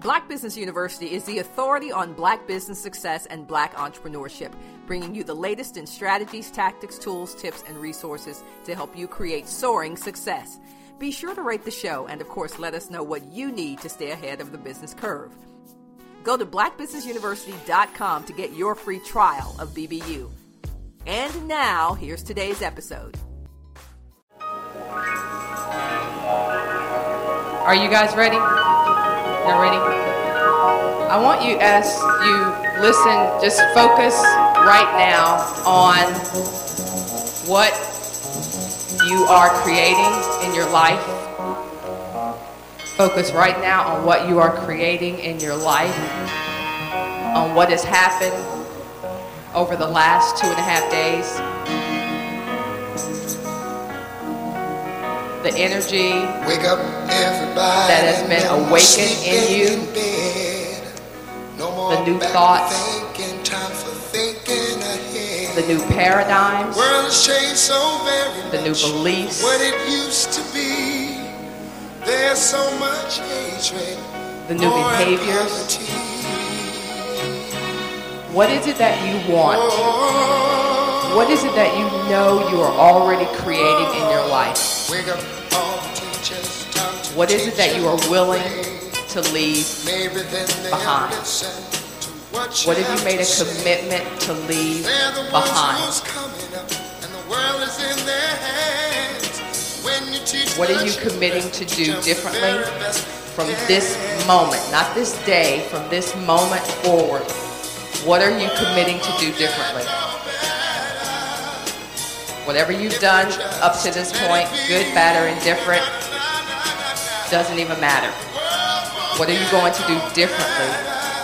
Black Business University is the authority on black business success and black entrepreneurship, bringing you the latest in strategies, tactics, tools, tips, and resources to help you create soaring success. Be sure to rate the show and, of course, let us know what you need to stay ahead of the business curve. Go to blackbusinessuniversity.com to get your free trial of BBU. And now, here's today's episode. Are you guys ready? You're ready? I want you, as you listen, just focus right now on what you are creating in your life. Focus right now on what you are creating in your life, on what has happened over the last two and a half days. The energy Wake up, everybody. that has been awakened in you. No more The new thoughts. Thinking, time for thinking ahead. the new paradigms, so very the new beliefs, What it used to be. There's so much hatred. the new behaviors. What is it that you want? What is it that you know you are already creating in your life? Wake up, all the teachers. Time to What is it that you are willing to leave? Maybe then they'll behind? what, have you made a commitment to leave They're the ones behind? who's coming up, and the world is in their hands. When you teach What are you committing to do teach them the differently From this moment, not this day, from this moment forward, what are you committing to do differently? Whatever you've done up to this point, good, bad, or indifferent, doesn't even matter. What are you going to do differently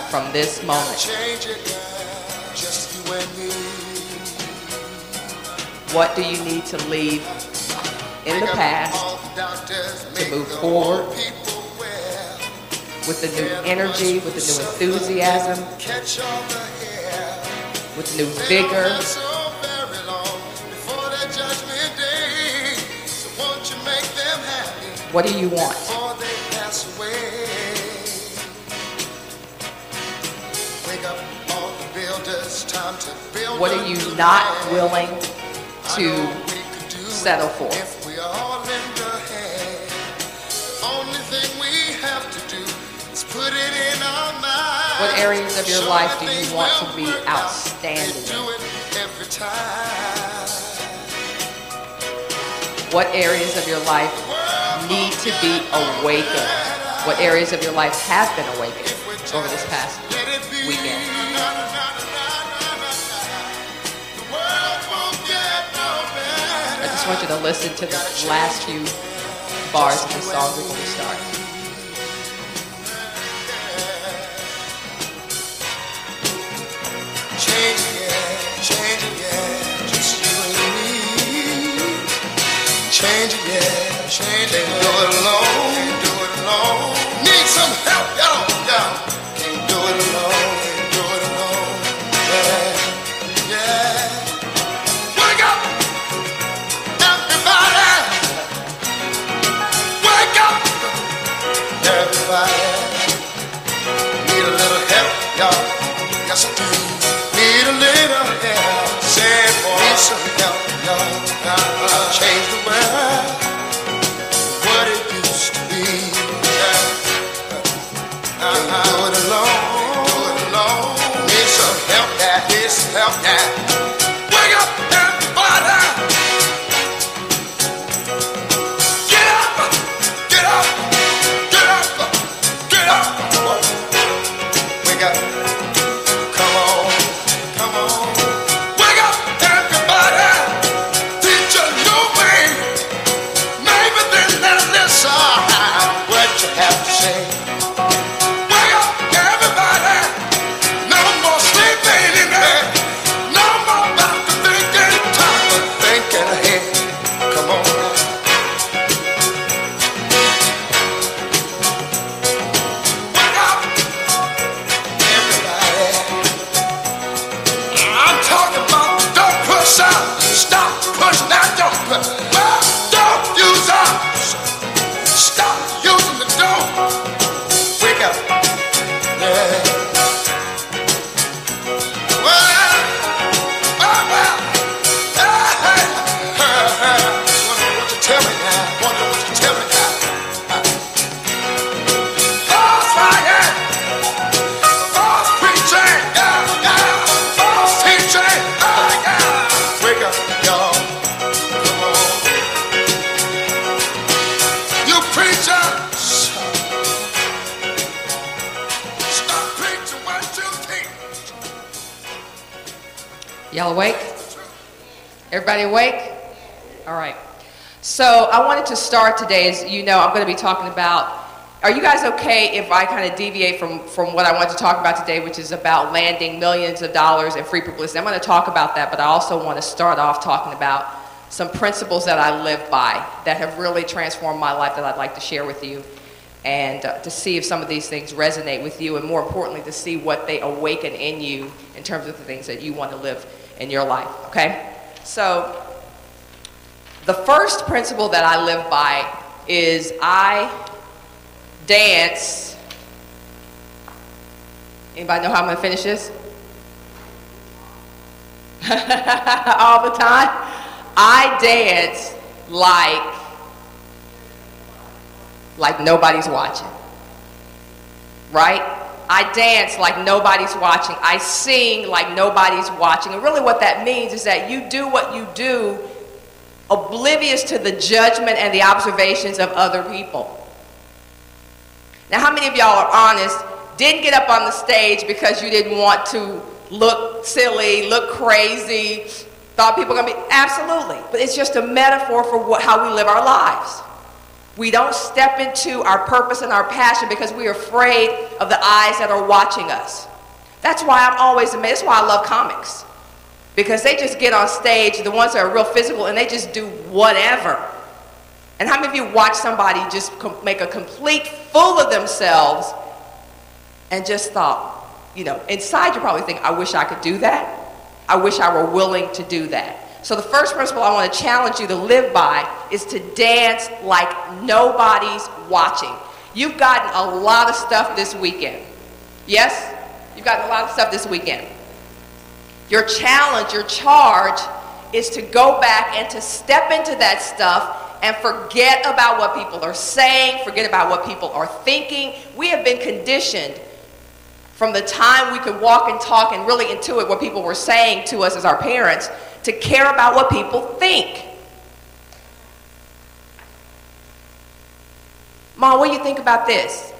from this moment? What do you need to leave in the past to move forward with the new energy, with the new enthusiasm, with new vigor? What do you want? before they pass away? Wake up, all the builders, time to build. What are you not willing to settle for? If we all lend a hand. Only thing we have to do is put it in our mind. What areas of your life do you want to be outstanding. What areas of your life need to be awakened? What areas of your life have been awakened over this past weekend? I just want you to listen to the last few bars of the song before we start. Change yeah, change it, just you and me. Change yeah. Can't do it alone, can't do it alone. Need some help, y'all, y'all. Can't do it alone, can't do it alone. Yeah, yeah. Wake up, everybody. Wake up, everybody. Need help, y'all. Do. Need a little help. Need some help, y'all. Change the world. Today, as you know, I'm going to be talking about. Are you guys okay if I kind of deviate from, from what I want to talk about today, which is about landing millions of dollars in free publicity? I'm going to talk about that, but I also want to start off talking about some principles that I live by that have really transformed my life that I'd like to share with you and uh, to see if some of these things resonate with you, and more importantly, to see what they awaken in you in terms of the things that you want to live in your life, okay? So, the first principle that I live by is I dance. Anybody know how I'm going to finish this? All the time. I dance like like nobody's watching. Right? I dance like nobody's watching. I sing like nobody's watching. And really, what that means is that you do what you do oblivious to the judgment and the observations of other people. Now, how many of y'all are honest? Didn't get up on the stage because you didn't want to look silly, look crazy, thought people were going to be. Absolutely. But it's just a metaphor for what, how we live our lives. We don't step into our purpose and our passion because we're afraid of the eyes that are watching us. That's why I'm always amazed. That's why I love comics. Because they just get on stage, the ones that are real physical, and they just do whatever. And how many of you watch somebody just make a complete fool of themselves and just thought, you know, inside you probably think, I wish I could do that. I wish I were willing to do that. So the first principle I want to challenge you to live by is to dance like nobody's watching. You've gotten a lot of stuff this weekend. Yes? You've gotten a lot of stuff this weekend. Your challenge, your charge is to go back and to step into that stuff and forget about what people are saying, forget about what people are thinking. We have been conditioned from the time we could walk and talk and really intuit what people were saying to us as our parents to care about what people think. Mom, what do you think about this?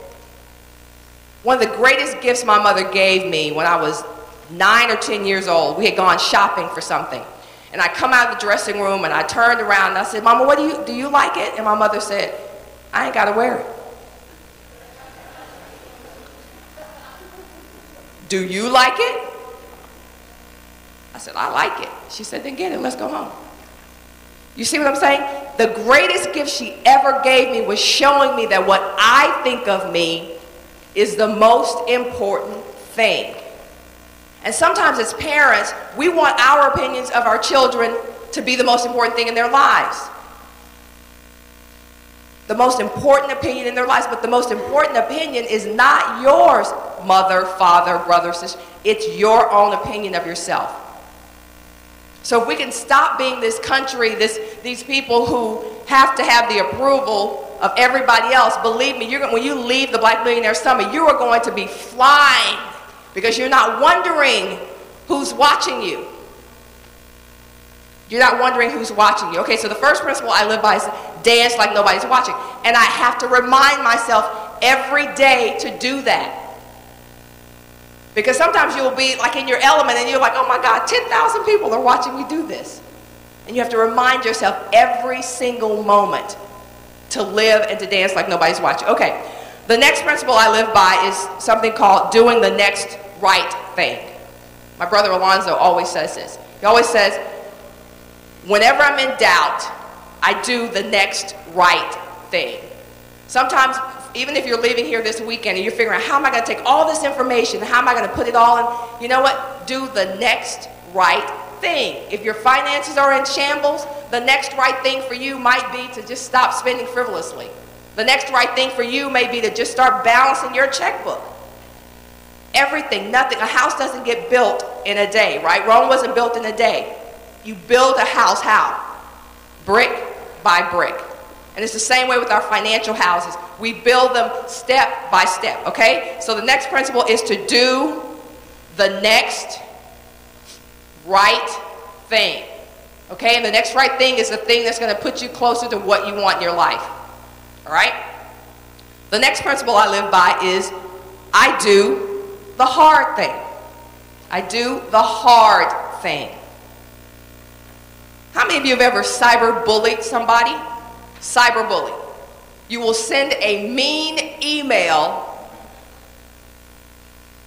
One of the greatest gifts my mother gave me when I was nine or 10 years old, we had gone shopping for something. And I come out of the dressing room and I turned around and I said, Mama, what do you, do you like it? And my mother said, I ain't got to wear it. Do you like it? I said, I like it. She said, then get it. Let's go home. You see what I'm saying? The greatest gift she ever gave me was showing me that what I think of me is the most important thing. And sometimes as parents, we want our opinions of our children to be the most important thing in their lives. The most important opinion in their lives, but the most important opinion is not yours, mother, father, brother, sister. It's your own opinion of yourself. So if we can stop being this country, this, these people who have to have the approval of everybody else, believe me, you're, when you leave the Black Millionaire Summit, you are going to be flying because you're not wondering who's watching you. You're not wondering who's watching you. Okay, so the first principle I live by is dance like nobody's watching. And I have to remind myself every day to do that. Because sometimes you'll be like in your element and you're like, oh my God, 10,000 people are watching me do this. And you have to remind yourself every single moment to live and to dance like nobody's watching. Okay, the next principle I live by is something called doing the next right thing. My brother Alonzo always says this. He always says, whenever I'm in doubt, I do the next right thing. Sometimes even if you're leaving here this weekend and you're figuring out how am I going to take all this information, how am I going to put it all in, you know what? Do the next right thing. If your finances are in shambles, the next right thing for you might be to just stop spending frivolously. The next right thing for you may be to just start balancing your checkbook. Everything, nothing. A house doesn't get built in a day, right? Rome wasn't built in a day. You build a house how? Brick by brick. And it's the same way with our financial houses. We build them step by step, okay? So the next principle is to do the next right thing. Okay? And the next right thing is the thing that's going to put you closer to what you want in your life. All right? The next principle I live by is I do the hard thing. I do the hard thing. How many of you have ever cyber bullied somebody? Cyber bully. You will send a mean email,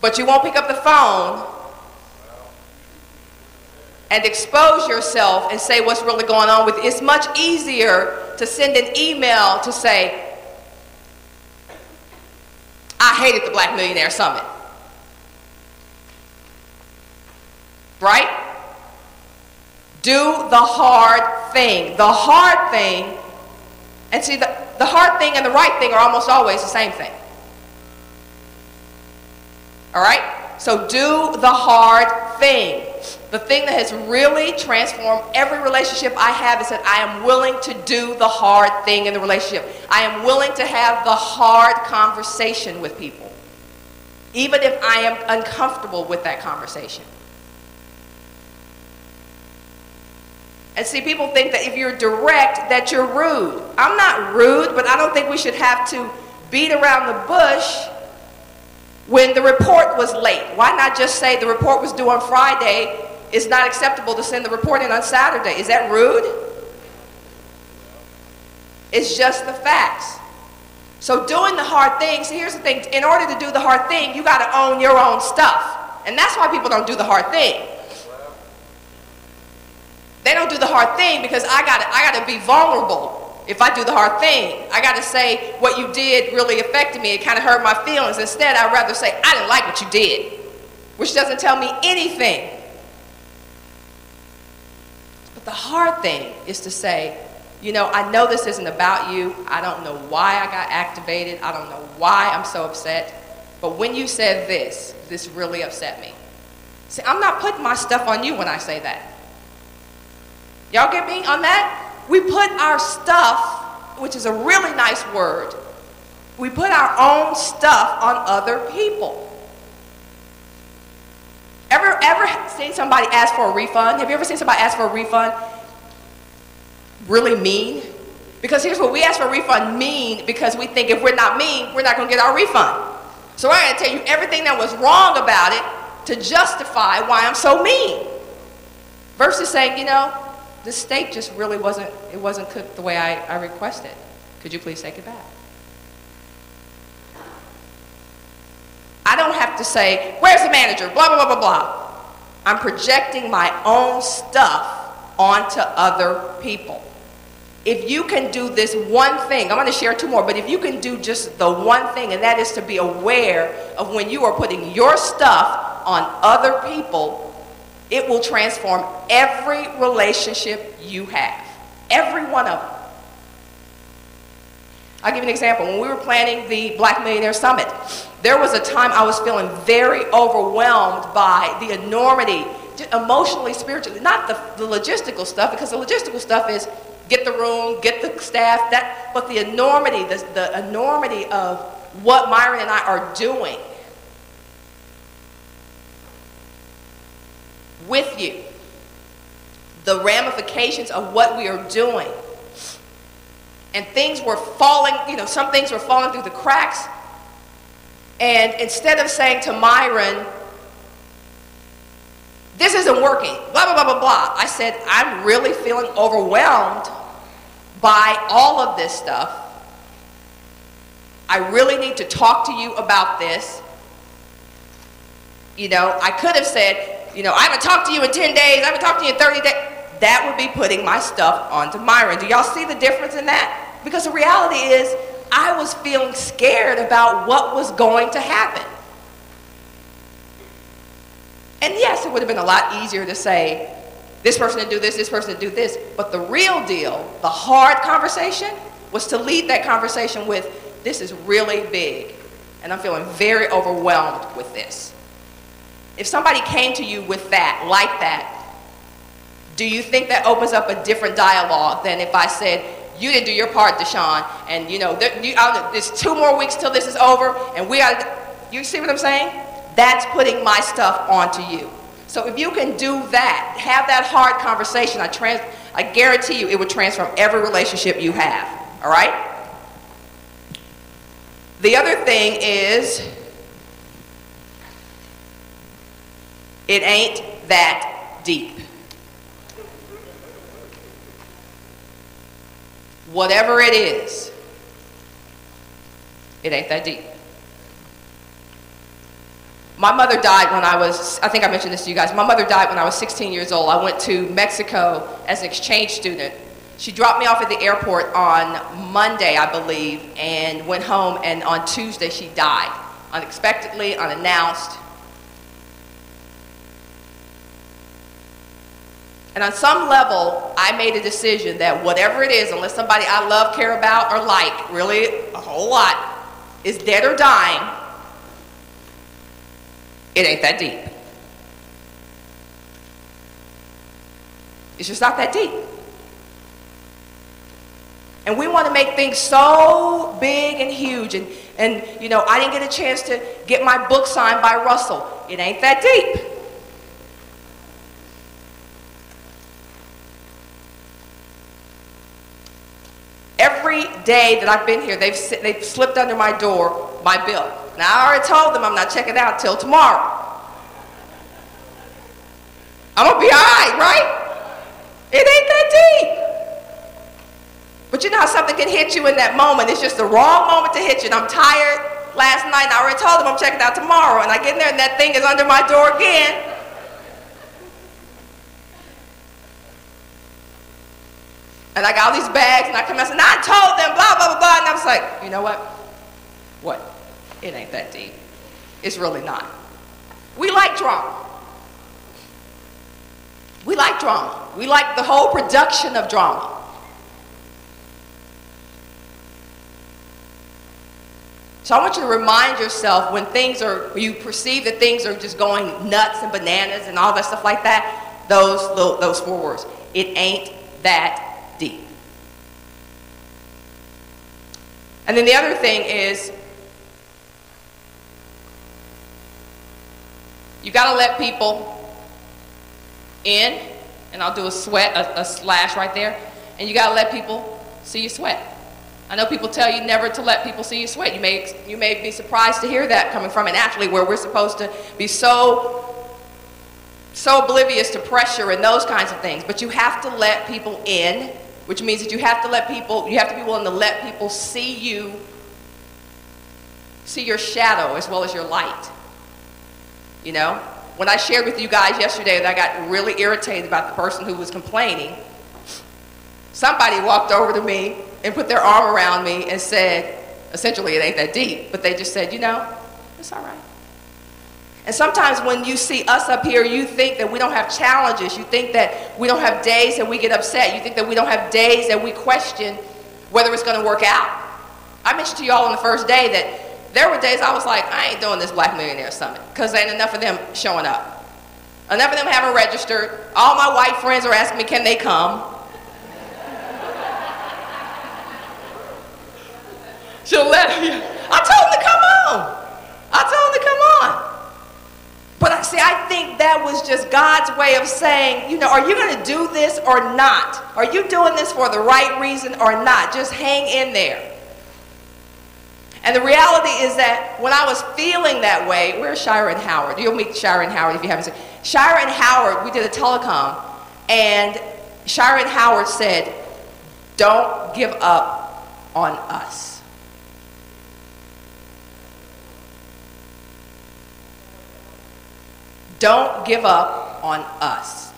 but you won't pick up the phone and expose yourself and say what's really going on with. It's much easier to send an email to say, I hated the Black Millionaire Summit. Right? Do the hard thing. The hard thing, and see, the, the hard thing and the right thing are almost always the same thing. All right? So do the hard thing. The thing that has really transformed every relationship I have is that I am willing to do the hard thing in the relationship. I am willing to have the hard conversation with people, even if I am uncomfortable with that conversation. And see, people think that if you're direct, that you're rude. I'm not rude, but I don't think we should have to beat around the bush when the report was late. Why not just say the report was due on Friday? It's not acceptable to send the report in on Saturday. Is that rude? It's just the facts. So doing the hard things, here's the thing, in order to do the hard thing, you got to own your own stuff. And that's why people don't do the hard thing. They don't do the hard thing because I got I got to be vulnerable. If I do the hard thing, I got to say what you did really affected me. It kind of hurt my feelings. Instead, I'd rather say I didn't like what you did, which doesn't tell me anything. The hard thing is to say, you know, I know this isn't about you. I don't know why I got activated. I don't know why I'm so upset. But when you said this, this really upset me. See, I'm not putting my stuff on you when I say that. Y'all get me on that? We put our stuff, which is a really nice word, we put our own stuff on other people. Ever, ever seen somebody ask for a refund? Have you ever seen somebody ask for a refund? Really mean? Because here's what we ask for a refund mean because we think if we're not mean, we're not going to get our refund. So I got to tell you everything that was wrong about it to justify why I'm so mean. Versus saying, you know, the steak just really wasn't, it wasn't cooked the way I, I requested. Could you please take it back? I don't have to say, where's the manager? Blah, blah, blah, blah, blah. I'm projecting my own stuff onto other people. If you can do this one thing, I'm going to share two more, but if you can do just the one thing, and that is to be aware of when you are putting your stuff on other people, it will transform every relationship you have. Every one of them. I'll give you an example. When we were planning the Black Millionaire Summit, there was a time I was feeling very overwhelmed by the enormity, emotionally, spiritually, not the, the logistical stuff, because the logistical stuff is get the room, get the staff, that, but the enormity, the, the enormity of what Myron and I are doing with you. The ramifications of what we are doing. And things were falling, you know, some things were falling through the cracks. And instead of saying to Myron, this isn't working, blah, blah, blah, blah, blah, I said, I'm really feeling overwhelmed by all of this stuff. I really need to talk to you about this. You know, I could have said, you know, I haven't talked to you in 10 days, I haven't talked to you in 30 days. That would be putting my stuff onto Myron. Do y'all see the difference in that? Because the reality is, I was feeling scared about what was going to happen. And yes, it would have been a lot easier to say, this person to do this, this person to do this. But the real deal, the hard conversation, was to lead that conversation with, this is really big. And I'm feeling very overwhelmed with this. If somebody came to you with that, like that, do you think that opens up a different dialogue than if I said, you didn't do your part, Deshaun, and you know, there, you, there's two more weeks till this is over, and we are, you see what I'm saying? That's putting my stuff onto you. So if you can do that, have that hard conversation, I, trans, I guarantee you it would transform every relationship you have. All right? The other thing is It ain't that deep. Whatever it is, it ain't that deep. My mother died when I was, I think I mentioned this to you guys. My mother died when I was 16 years old. I went to Mexico as an exchange student. She dropped me off at the airport on Monday, I believe, and went home, and on Tuesday she died. Unexpectedly, unannounced. And on some level, I made a decision that whatever it is, unless somebody I love, care about, or like, really a whole lot, is dead or dying, it ain't that deep. It's just not that deep. And we want to make things so big and huge. And, and, you know, I didn't get a chance to get my book signed by Russell. It ain't that deep. Every day that I've been here, they've, they've slipped under my door my bill. Now, I already told them I'm not checking out till tomorrow. I'm going to be all right, right? It ain't that deep. But you know how something can hit you in that moment? It's just the wrong moment to hit you. And I'm tired last night, and I already told them I'm checking out tomorrow. And I get in there, and that thing is under my door again. And I got all these bags, and I come out and I told them, blah, blah, blah, blah. And I was like, you know what? What? It ain't that deep. It's really not. We like drama. We like drama. We like the whole production of drama. So I want you to remind yourself when things are, you perceive that things are just going nuts and bananas and all that stuff like that, those, those four words. It ain't that deep. And then the other thing is, You've got to let people in, and I'll do a sweat, a, a slash right there, and you got to let people see you sweat. I know people tell you never to let people see you sweat. You may, you may be surprised to hear that coming from an athlete where we're supposed to be so so oblivious to pressure and those kinds of things. But you have to let people in which means that you have to let people, you have to be willing to let people see you, see your shadow as well as your light. You know? When I shared with you guys yesterday that I got really irritated about the person who was complaining, somebody walked over to me and put their arm around me and said, essentially, it ain't that deep, but they just said, you know, it's all right. And sometimes when you see us up here, you think that we don't have challenges. You think that we don't have days that we get upset. You think that we don't have days that we question whether it's going to work out. I mentioned to y'all on the first day that there were days I was like, I ain't doing this Black Millionaire Summit because there ain't enough of them showing up. Enough of them haven't registered. All my white friends are asking me, can they come? She'll let me. I told them to come on. I told them to come on. But I see, I think that was just God's way of saying, you know, are you going to do this or not? Are you doing this for the right reason or not? Just hang in there. And the reality is that when I was feeling that way, where's Shira and Howard? You'll meet Shira and Howard if you haven't seen. Shira and Howard, we did a telecom, and Shira and Howard said, don't give up on us. Don't give up on us.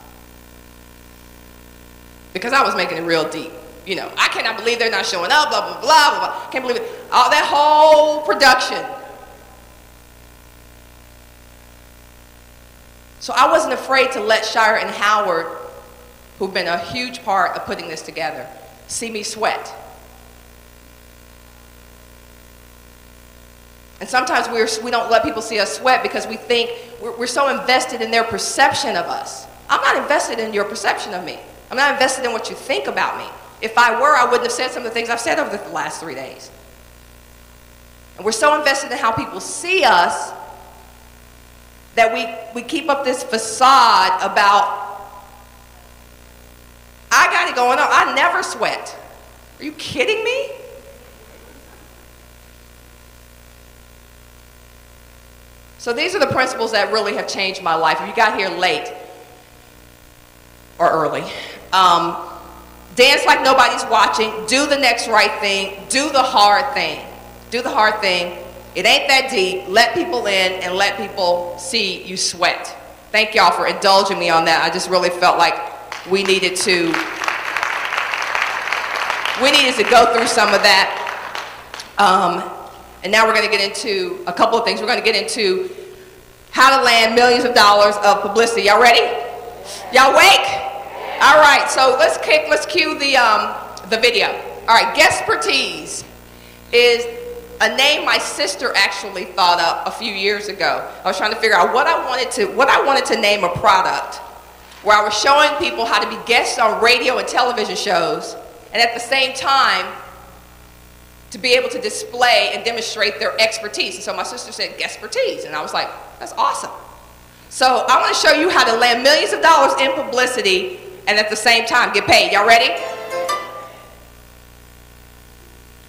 Because I was making it real deep. You know, I cannot believe they're not showing up, blah, blah, blah, blah, blah. Can't believe it. All that whole production. So I wasn't afraid to let Shira and Howard, who've been a huge part of putting this together, see me sweat. And sometimes we're, we don't let people see us sweat because we think we're, we're so invested in their perception of us. I'm not invested in your perception of me. I'm not invested in what you think about me. If I were, I wouldn't have said some of the things I've said over the last three days. And we're so invested in how people see us that we, we keep up this facade about, I got it going on. I never sweat. Are you kidding me? So these are the principles that really have changed my life. If you got here late or early, um, dance like nobody's watching, do the next right thing, do the hard thing. Do the hard thing. It ain't that deep. Let people in and let people see you sweat. Thank y'all for indulging me on that. I just really felt like we needed to we needed to go through some of that. Um, and now we're going to get into a couple of things. We're going to get into how to land millions of dollars of publicity. Y'all ready? Y'all awake? All right. So let's kick. Let's cue the um, the video. All right. Guesspertise is a name my sister actually thought up a few years ago. I was trying to figure out what I wanted to what I wanted to name a product where I was showing people how to be guests on radio and television shows and at the same time to be able to display and demonstrate their expertise. And so my sister said, expertise. And I was like, that's awesome. So I want to show you how to land millions of dollars in publicity and at the same time get paid. Y'all ready?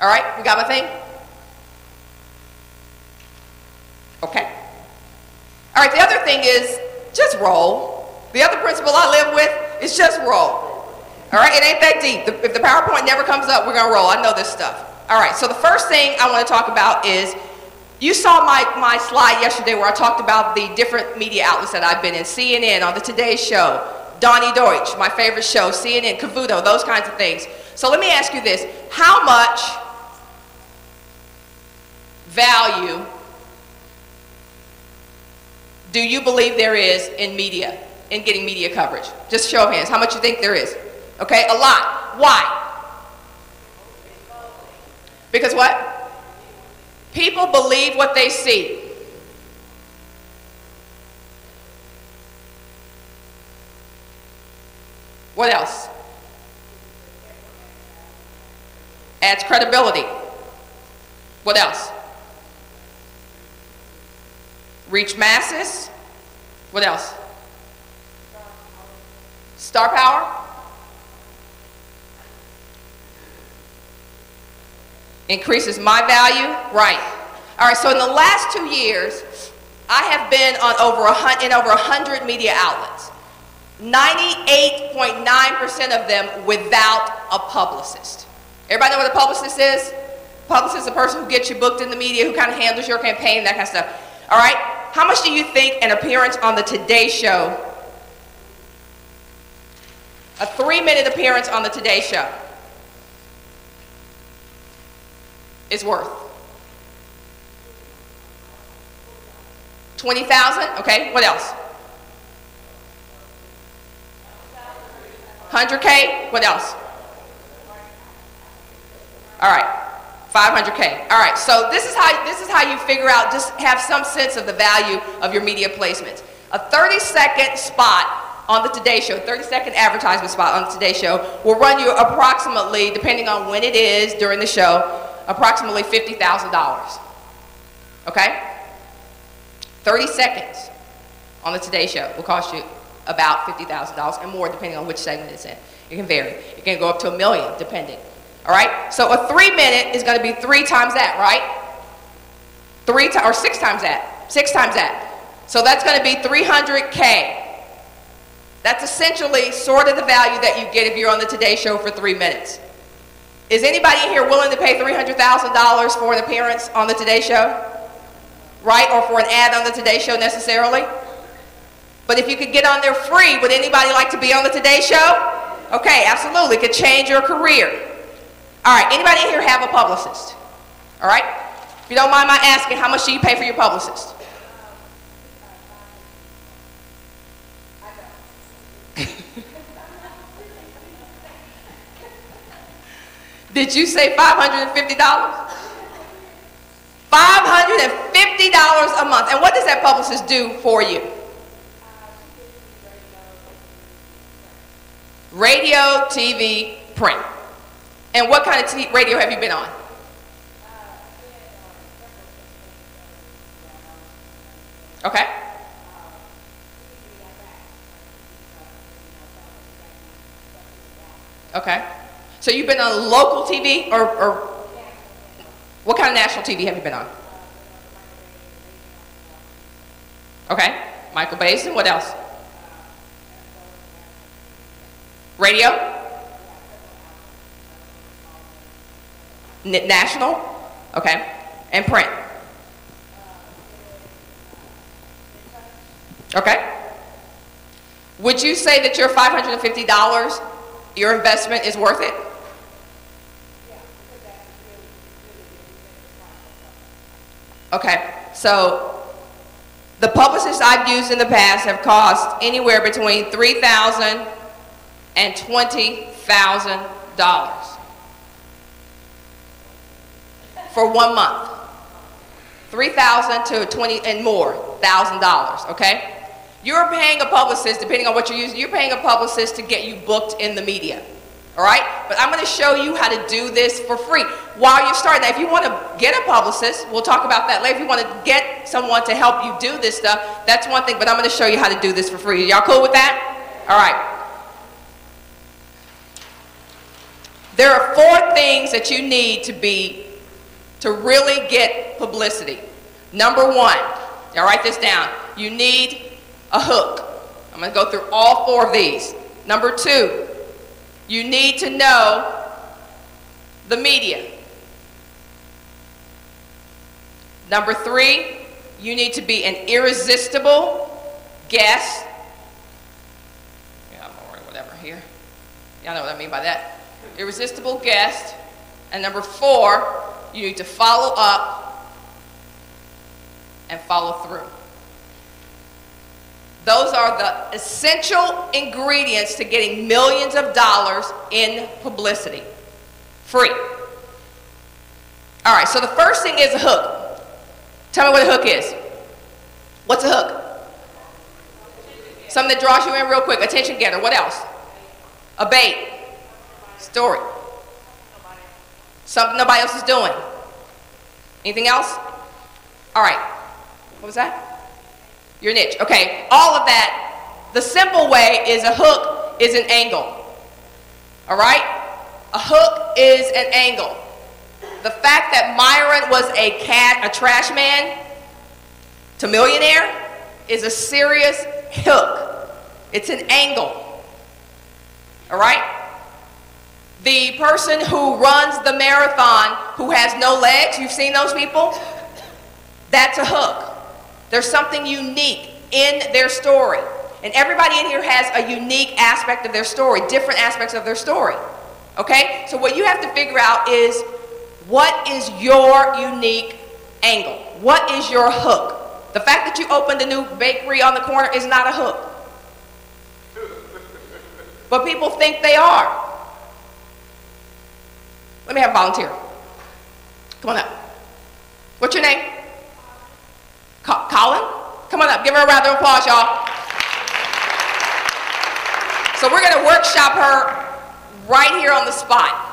All right, we got my thing? Okay. All right, the other thing is just roll. The other principle I live with is just roll. All right, it ain't that deep. If the PowerPoint never comes up, we're gonna roll. I know this stuff. All right, so the first thing I wanna talk about is you saw my, my slide yesterday where I talked about the different media outlets that I've been in CNN, on the Today Show, Donny Deutsch, my favorite show, CNN, Cavuto, those kinds of things. So let me ask you this how much value do you believe there is in media, in getting media coverage? Just show of hands. How much you think there is? Okay, a lot. Why? Because what? People believe what they see. What else? Adds credibility. What else? Reach masses. What else? Star power. Increases my value? Right. All right, so in the last two years, I have been on over a, in over 100 media outlets. 98.9% of them without a publicist. Everybody know what a publicist is? Publicist is a person who gets you booked in the media, who kind of handles your campaign, that kind of stuff. All right? How much do you think an appearance on the Today Show, a three minute appearance on the Today Show, is worth? 20,000? Okay, what else? 100K? What else? All right. 500K. All right. So this is how this is how you figure out just have some sense of the value of your media placements. A 30 second spot on the Today Show, 30 second advertisement spot on the Today Show will run you approximately, depending on when it is during the show, approximately $50,000. Okay? 30 seconds on the Today Show will cost you about $50,000 and more depending on which segment it's in. It can vary. It can go up to a million depending. All right? So a three minute is going to be three times that, right? Three to, or six times that. Six times that. So that's going to be 300K. That's essentially sort of the value that you get if you're on the Today Show for three minutes. Is anybody in here willing to pay $300,000 for an appearance on the Today Show? Right? Or for an ad on the Today Show necessarily? But if you could get on there free, would anybody like to be on the Today Show? Okay, absolutely. It Could change your career. All right, anybody here have a publicist? All right? If you don't mind my asking, how much do you pay for your publicist? Did you say $550? $550 a month. And what does that publicist do for you? Radio, TV, print. And what kind of t- radio have you been on? Okay. Okay. So you've been on local TV or, or what kind of national TV have you been on? Okay. Michael Baisden. What else? Radio? N- national? Okay. And print? Okay. Would you say that your $550, your investment is worth it? Okay, so the publicists I've used in the past have cost anywhere between $3,000 and $20,000 for one month. 3000 to 20 and more thousand dollars, okay? You're paying a publicist, depending on what you're using, you're paying a publicist to get you booked in the media. All right? But I'm going to show you how to do this for free while you're starting. Now, if you want to get a publicist, we'll talk about that later. If you want to get someone to help you do this stuff, that's one thing, but I'm going to show you how to do this for free. Y'all cool with that? All right. There are four things that you need to be to really get publicity. Number one, now write this down. You need a hook. I'm going to go through all four of these. Number two, you need to know the media. Number three, you need to be an irresistible guest. Yeah, I'm already whatever here. Y'all know what I mean by that. Irresistible guest. And number four, you need to follow up and follow through. Those are the essential ingredients to getting millions of dollars in publicity. Free. All right, so the first thing is a hook. Tell me what a hook is. What's a hook? Something that draws you in real quick. Attention getter. What else? A bait. Story. Something nobody else is doing. Anything else? All right. What was that? Your niche. Okay, all of that. The simple way is a hook is an angle. All right? A hook is an angle. The fact that Myron was a cat, a trash man to millionaire is a serious hook. It's an angle. All right? The person who runs the marathon who has no legs, you've seen those people? That's a hook. There's something unique in their story. And everybody in here has a unique aspect of their story, different aspects of their story. Okay? So what you have to figure out is what is your unique angle? What is your hook? The fact that you opened a new bakery on the corner is not a hook. But people think they are. Let me have a volunteer. Come on up. What's your name? Colin? Come on up. Give her a round of applause, y'all. So we're going to workshop her right here on the spot.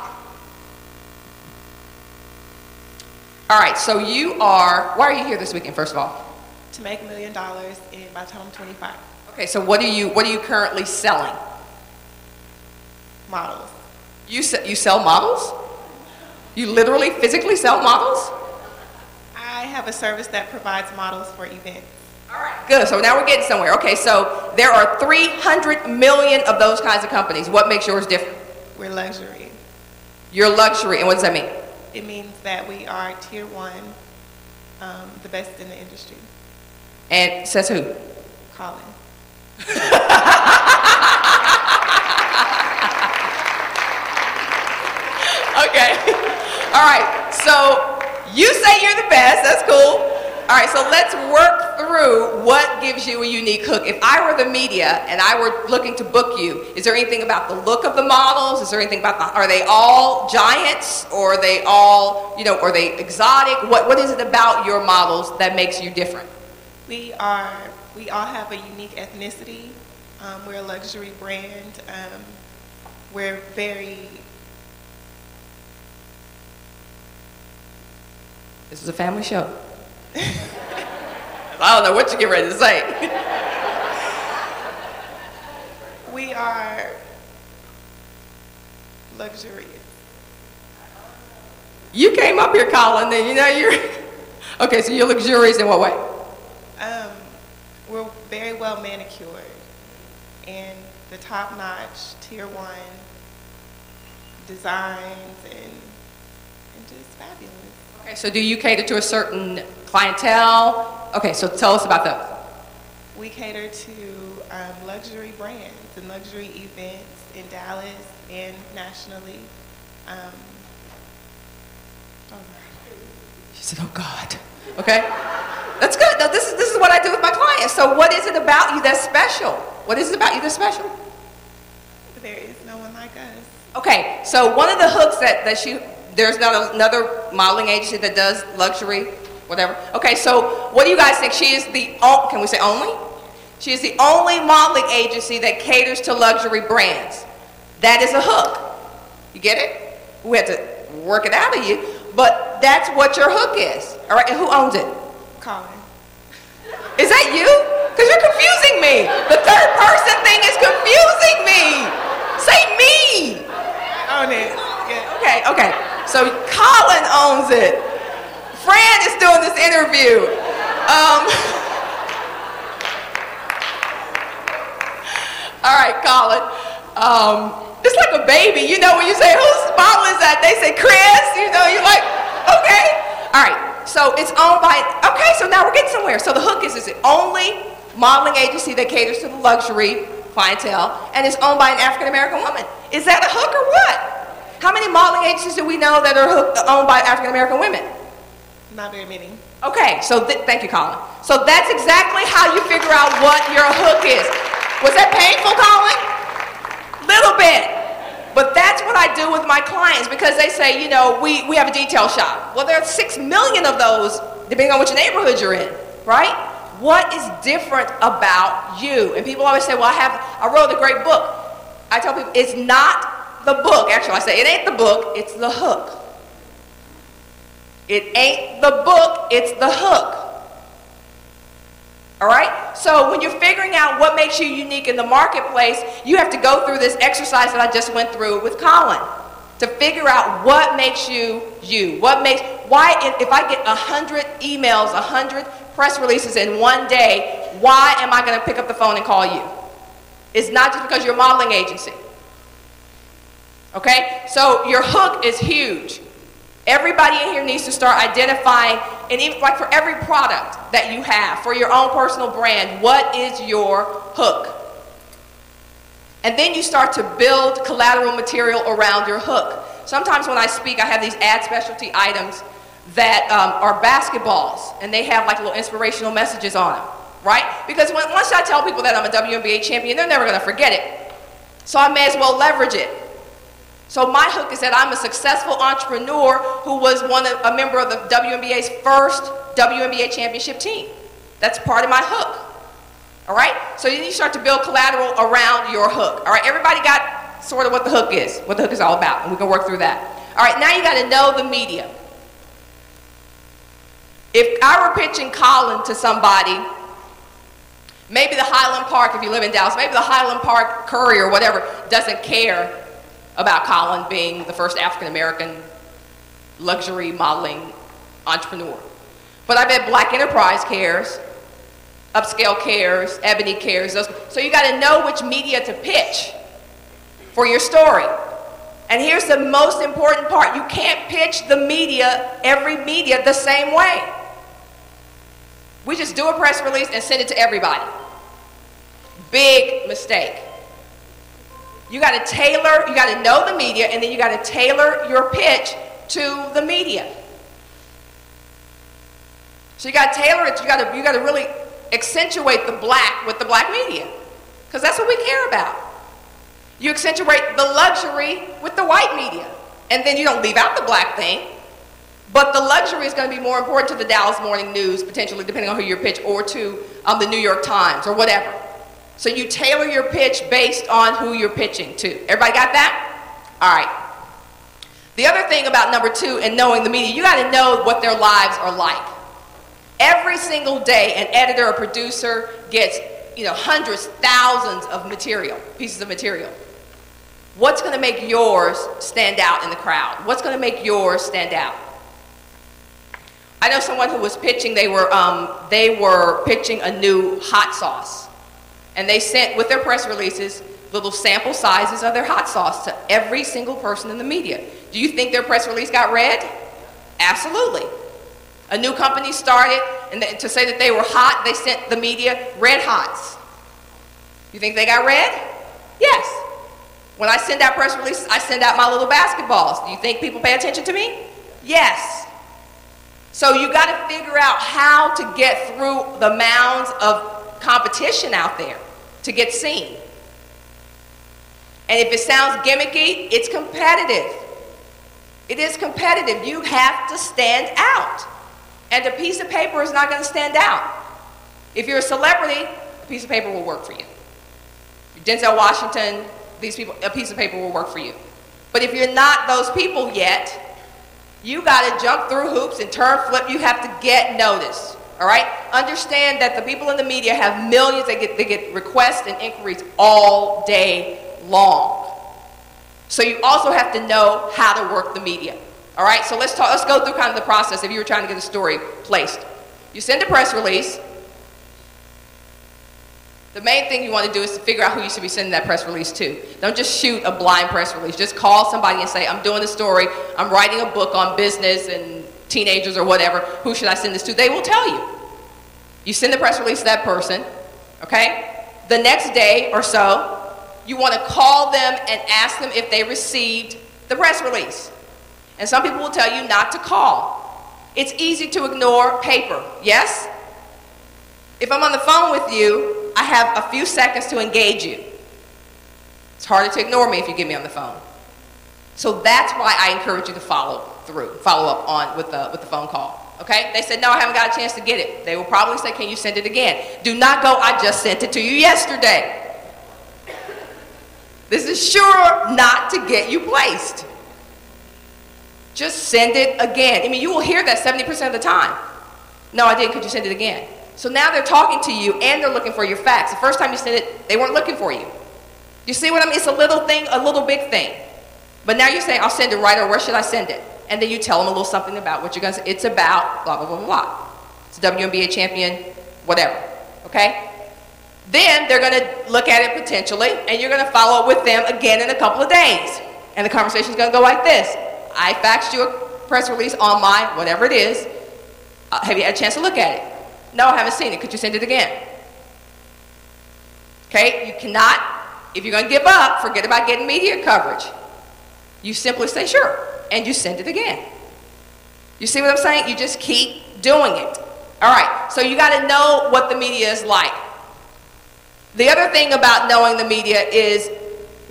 All right, so you are, why are you here this weekend, first of all? To make a million dollars in by the time I'm 25. Okay, so what are you, what are you currently selling? Models. You, you sell models? You literally, physically sell models? I have a service that provides models for events. All right, good. So now we're getting somewhere. Okay, so there are 300 million of those kinds of companies. What makes yours different? We're luxury. You're luxury, and what does that mean? It means that we are tier one, um, the best in the industry. And says who? Colin. okay. All right. So you say you're the best. That's cool. All right, so let's work through what gives you a unique hook. If I were the media and I were looking to book you, is there anything about the look of the models? Is there anything about the, are they all giants or are they all, you know, are they exotic? What, what is it about your models that makes you different? We are, we all have a unique ethnicity. Um, we're a luxury brand. Um, we're very This is a family show. I don't know what you get ready to say. we are luxurious. You came up here, Colin, and you know you're. okay, so you're luxurious in what way? Um, we're very well manicured and the top notch, tier one designs and and just fabulous. Okay, so do you cater to a certain clientele? Okay, so tell us about those. We cater to um, luxury brands and luxury events in Dallas and nationally. Um, oh, She said, "Oh God." Okay, that's good. Now, this is this is what I do with my clients. So, what is it about you that's special? What is it about you that's special? there is no one like us. Okay, so one of the hooks that that she there's not another modeling agency that does luxury, whatever. Okay, so what do you guys think? She is the o- can we say only? She is the only modeling agency that caters to luxury brands. That is a hook. You get it? We have to work it out of you, but that's what your hook is. All right, and who owns it? Colin. Is that you? Because you're confusing me. The third person thing is confusing me. Say me. Own it. Yeah. Okay, okay. So Colin owns it. Fran is doing this interview. Um, all right, Colin. Um, it's like a baby. You know, when you say, whose bottle is that? They say, Chris. You know, you're like, okay. All right. So it's owned by, okay, so now we're getting somewhere. So the hook is, is it only modeling agency that caters to the luxury clientele and is owned by an African American woman. Is that a hook or what? How many modeling agencies do we know that are hooked, owned by African American women? Not very many. Okay, so th- thank you, Colin. So that's exactly how you figure out what your hook is. Was that painful, Colin? Little bit. But that's what I do with my clients because they say, you know, we, we have a detail shop. Well, there are six million of those, depending on which neighborhood you're in, right? What is different about you? And people always say, well, I have, I wrote a great book. I tell people, it's not the book. Actually, I say, it ain't the book, it's the hook. It ain't the book, it's the hook. All right? So when you're figuring out what makes you unique in the marketplace, you have to go through this exercise that I just went through with Colin to figure out what makes you you. What makes why if, I get 100 emails, 100 press releases in one day, why am I going to pick up the phone and call you? It's not just because you're a modeling agency. Okay? So your hook is huge. Everybody in here needs to start identifying, and even like for every product that you have, for your own personal brand, what is your hook? And then you start to build collateral material around your hook. Sometimes when I speak, I have these ad specialty items that um, are basketballs, and they have like little inspirational messages on them, right? Because when, once I tell people that I'm a WNBA champion, they're never going to forget it. So I may as well leverage it. So my hook is that I'm a successful entrepreneur who was one of, a member of the WNBA's first WNBA championship team. That's part of my hook. All right? So then you start to build collateral around your hook. All right? Everybody got sort of what the hook is, what the hook is all about, and we can work through that. All right, now you got to know the media. If I were pitching Colin to somebody, maybe the Highland Park, if you live in Dallas, maybe the Highland Park Courier or whatever doesn't care about Colin being the first African American luxury modeling entrepreneur. But I bet Black Enterprise cares, Upscale cares, Ebony cares. Those, so you got to know which media to pitch for your story. And here's the most important part you can't pitch the media, every media, the same way. We just do a press release and send it to everybody. Big mistake. You got to tailor, you got to know the media, and then you got to tailor your pitch to the media. So you got to tailor it. You got to you got to really accentuate the black with the black media, because that's what we care about. You accentuate the luxury with the white media, and then you don't leave out the black thing. But the luxury is going to be more important to the Dallas Morning News, potentially, depending on who your pitch, or to um, the New York Times, or whatever. So you tailor your pitch based on who you're pitching to. Everybody got that? All right. The other thing about number two and knowing the media, you got to know what their lives are like. Every single day, an editor or producer gets, you know, hundreds, thousands of material, pieces of material. What's going to make yours stand out in the crowd? What's going to make yours stand out? I know someone who was pitching. They were um, they were pitching a new hot sauce. And they sent, with their press releases, little sample sizes of their hot sauce to every single person in the media. Do you think their press release got read? Absolutely. A new company started, and to say that they were hot, they sent the media red hots. You think they got red? Yes. When I send out press releases, I send out my little basketballs. Do you think people pay attention to me? Yes. So you got to figure out how to get through the mounds of competition out there to get seen. And if it sounds gimmicky, it's competitive. It is competitive. You have to stand out. And a piece of paper is not going to stand out. If you're a celebrity, a piece of paper will work for you. Denzel Washington, these people, a piece of paper will work for you. But if you're not those people yet, you got to jump through hoops and turn flip. You have to get noticed. All right? Understand that the people in the media have millions. They get, they get requests and inquiries all day long. So you also have to know how to work the media. All right? So let's talk. Let's go through kind of the process if you were trying to get a story placed. You send a press release. The main thing you want to do is to figure out who you should be sending that press release to. Don't just shoot a blind press release. Just call somebody and say, I'm doing a story, I'm writing a book on business and teenagers or whatever. Who should I send this to? They will tell you. You send the press release to that person, okay? The next day or so, you want to call them and ask them if they received the press release. And some people will tell you not to call. It's easy to ignore paper, yes? If I'm on the phone with you, I have a few seconds to engage you. It's harder to ignore me if you get me on the phone. So that's why I encourage you to follow through, follow up on with the, with the phone call. Okay? They said, no, I haven't got a chance to get it. They will probably say, can you send it again? Do not go, I just sent it to you yesterday. This is sure not to get you placed. Just send it again. I mean, you will hear that 70% of the time. No, I didn't. Could you send it again? So now they're talking to you and they're looking for your facts. The first time you sent it, they weren't looking for you. You see what I mean? It's a little thing, a little big thing. But now you're saying, I'll send it right, or where should I send it? And then you tell them a little something about what you're going to say. It's about blah, blah, blah, blah. It's a WNBA champion, whatever. Okay? Then they're going to look at it potentially, and you're going to follow up with them again in a couple of days. And the conversation is going to go like this I faxed you a press release on my whatever it is. Uh, have you had a chance to look at it? No, I haven't seen it. Could you send it again? Okay, you cannot, if you're going to give up, forget about getting media coverage. You simply say, sure, and you send it again. You see what I'm saying? You just keep doing it. All right, so you got to know what the media is like. The other thing about knowing the media is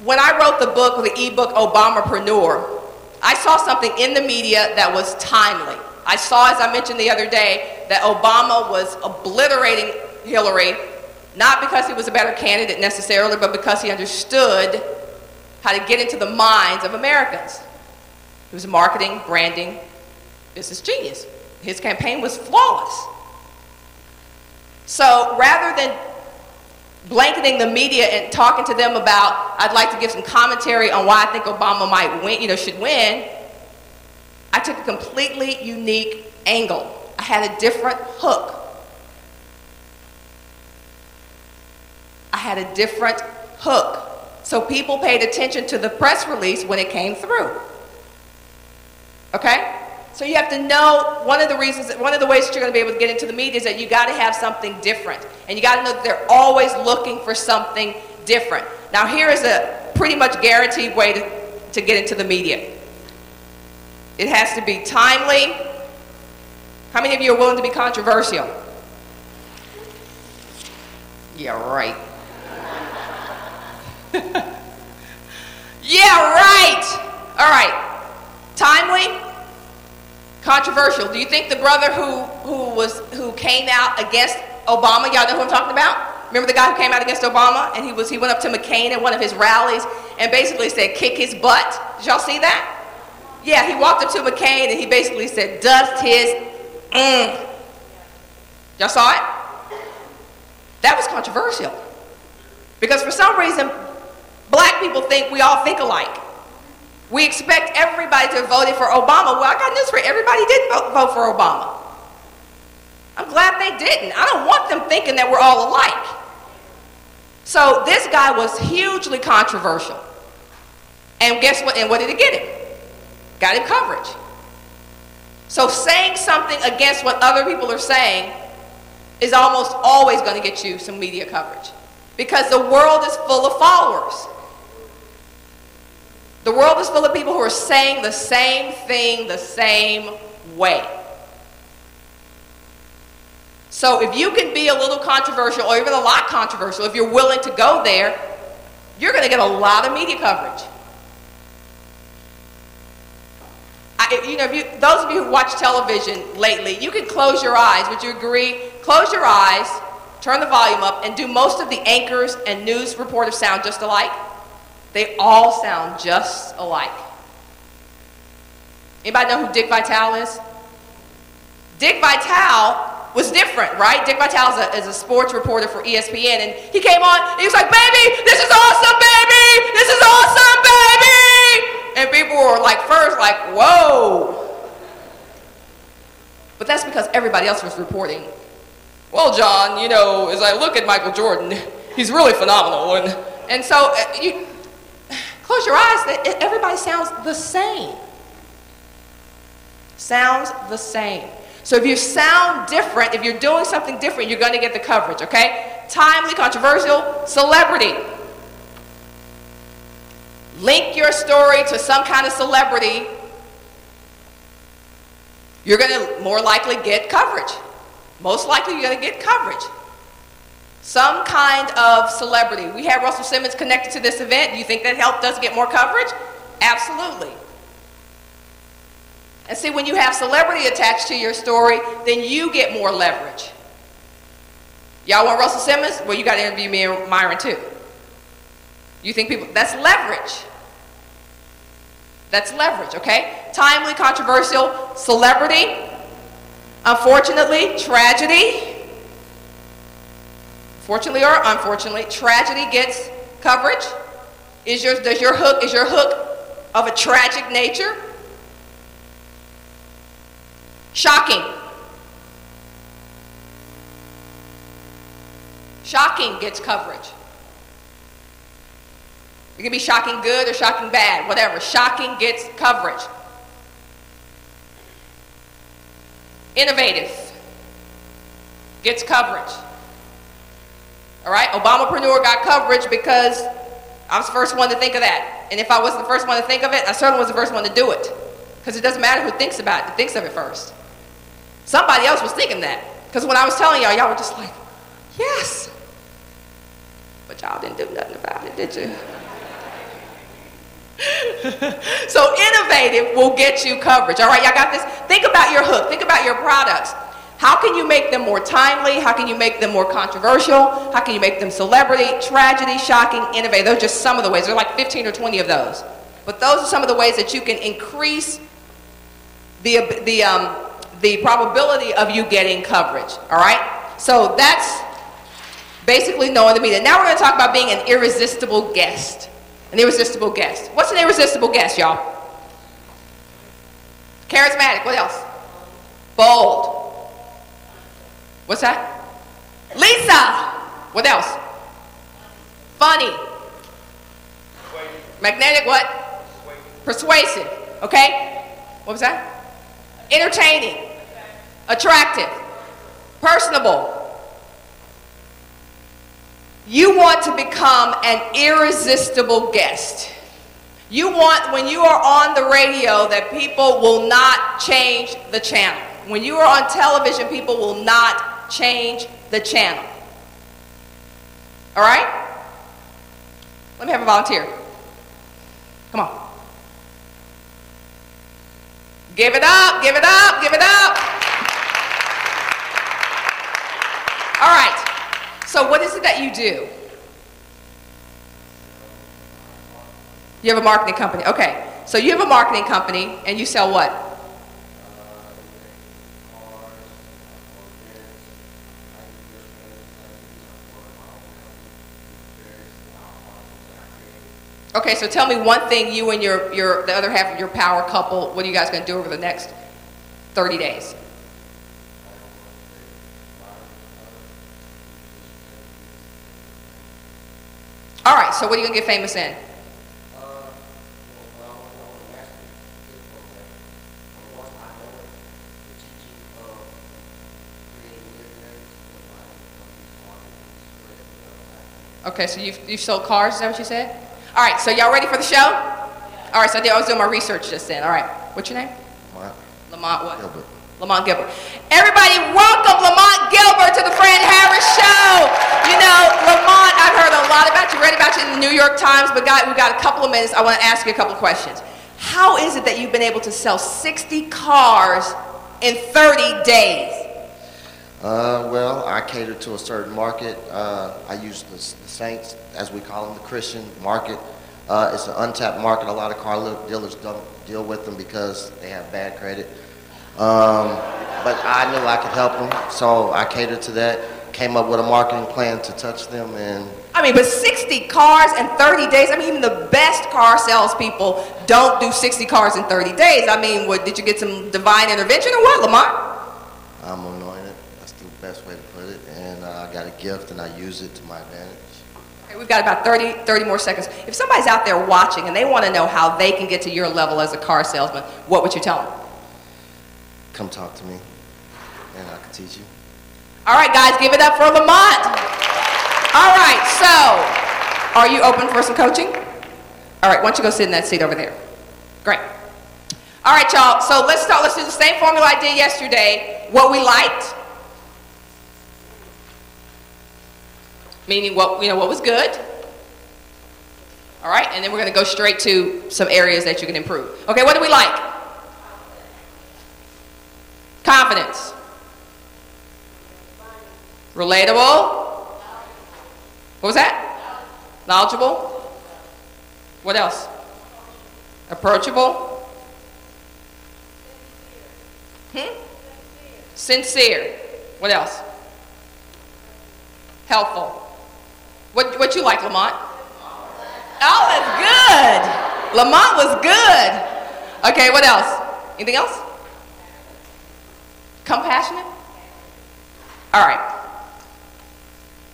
when I wrote the book, the ebook Obamapreneur, I saw something in the media that was timely. I saw, as I mentioned the other day, that Obama was obliterating Hillary, not because he was a better candidate necessarily, but because he understood how to get into the minds of Americans. He was marketing, branding, business genius. His campaign was flawless. So rather than blanketing the media and talking to them about, I'd like to give some commentary on why I think Obama might win, you know, should win, I took a completely unique angle. I had a different hook. I had a different hook. So people paid attention to the press release when it came through. Okay? So you have to know one of the reasons, one of the ways that you're going to be able to get into the media is that you got to have something different. And you got to know that they're always looking for something different. Now here is a pretty much guaranteed way to, to get into the media. It has to be timely. How many of you are willing to be controversial? Yeah, right. yeah, right. All right. Timely, controversial. Do you think the brother who who was who came out against Obama, y'all know who I'm talking about? Remember the guy who came out against Obama and he was he went up to McCain at one of his rallies and basically said kick his butt. Did y'all see that? Yeah, he walked up to McCain and he basically said, dust his mm. Y'all saw it? That was controversial. Because for some reason, black people think we all think alike. We expect everybody to have voted for Obama. Well, I got news for you. Everybody didn't vote, vote for Obama. I'm glad they didn't. I don't want them thinking that we're all alike. So this guy was hugely controversial. And guess what? And what did he get him? Got him coverage. So saying something against what other people are saying is almost always going to get you some media coverage because the world is full of followers. The world is full of people who are saying the same thing the same way. So if you can be a little controversial or even a lot controversial, if you're willing to go there, you're going to get a lot of media coverage. I, you know, you, those of you who watch television lately, you can close your eyes. Would you agree? Close your eyes, turn the volume up, and do most of the anchors and news reporters sound just alike? They all sound just alike. Anybody know who Dick Vitale is? Dick Vitale was different, right? Dick Vitale is a, is a, sports reporter for ESPN, and he came on, he was like, baby, this is awesome, baby! This is awesome, baby! And people were like, first, like, whoa. But that's because everybody else was reporting. Well, John, you know, as I look at Michael Jordan, he's really phenomenal. And, and so, uh, you close your eyes, everybody sounds the same. Sounds the same. So if you sound different, if you're doing something different, you're going to get the coverage, okay? Timely, controversial, celebrity. Link your story to some kind of celebrity. You're going to more likely get coverage. Most likely, you're going to get coverage. Some kind of celebrity. We had Russell Simmons connected to this event. Do you think that helped us get more coverage? Absolutely. And see, when you have celebrity attached to your story, then you get more leverage. Y'all want Russell Simmons? Well, you got to interview me and Myron too. You think people, that's leverage. That's leverage, okay? Timely, controversial, celebrity, unfortunately, tragedy. Fortunately or unfortunately, tragedy gets coverage. Is your, does your hook, is your hook of a tragic nature? Shocking. Shocking gets coverage. It can be shocking good or shocking bad, whatever. Shocking gets coverage. Innovative gets coverage. All right? Obamapreneur got coverage because I was the first one to think of that. And if I wasn't the first one to think of it, I certainly was the first one to do it. Because it doesn't matter who thinks about it, who thinks of it first. Somebody else was thinking that. Because when I was telling y'all, y'all were just like, yes. But y'all didn't do nothing about it, did you? so innovative will get you coverage. All right, y'all got this? Think about your hook. Think about your products. How can you make them more timely? How can you make them more controversial? How can you make them celebrity, tragedy, shocking, innovative? Those are just some of the ways. There are like 15 or 20 of those. But those are some of the ways that you can increase the, the, um, the probability of you getting coverage. All right? So that's basically knowing the media. Now we're going to talk about being an irresistible guest. An irresistible guest. What's an irresistible guest, y'all? Charismatic. What else? Bold. What's that? Lisa. What else? Funny. Magnetic what? Persuasive. Okay? What was that? Entertaining attractive, personable. You want to become an irresistible guest. You want, when you are on the radio, that people will not change the channel. When you are on television, people will not change the channel. All right? Let me have a volunteer. Come on. Give it up, give it up, give it up. All right. So what is it that you do? You have a marketing company. Okay. So you have a marketing company and you sell what? Okay, so tell me one thing you and your, your the other half of your power couple, what are you guys going to do over the next 30 days? All right, so what are you going to get famous in? Okay, so you've, you've sold cars, is that what you said? All right, so y'all ready for the show? All right, so I, did, I was doing my research just then. All right, what's your name? What? Lamont what? Gilbert. Lamont Gilbert. Everybody, welcome Lamont Gilbert to the Fran Harris Show. You know, Lamont, I've heard a lot about you, read about you in the New York Times, but God, we've got a couple of minutes. I want to ask you a couple of questions. How is it that you've been able to sell 60 cars in 30 days? Uh, well, I cater to a certain market. Uh, I use the, the Saints, as we call them, the Christian market. Uh, it's an untapped market. A lot of car dealers don't deal with them because they have bad credit. Um, but I knew I could help them, so I catered to that. Came up with a marketing plan to touch them, and I mean, but 60 cars in 30 days. I mean, even the best car salespeople don't do 60 cars in 30 days. I mean, what, did you get some divine intervention or what, Lamont? I'm anointed. Best way to put it. And uh, I got a gift, and I use it to my advantage. Okay, we've got about 30, 30 more seconds. If somebody's out there watching and they want to know how they can get to your level as a car salesman, what would you tell them? Come talk to me, and I can teach you. All right, guys, give it up for Lamont. All right, so are you open for some coaching? All right, why don't you go sit in that seat over there? Great. All right, y'all. So let's start. Let's do the same formula I did yesterday. What we liked, meaning what you know what was good. All right, and then we're going to go straight to some areas that you can improve. Okay, what do we like? Confidence. Relatable. What was that? Knowledgeable. What else? Approachable. Hmm? Sincere. What else? Helpful. What what you like, Lamont? Oh, that's good. Lamont was good. Okay, what else? Anything else? Compassionate? All right.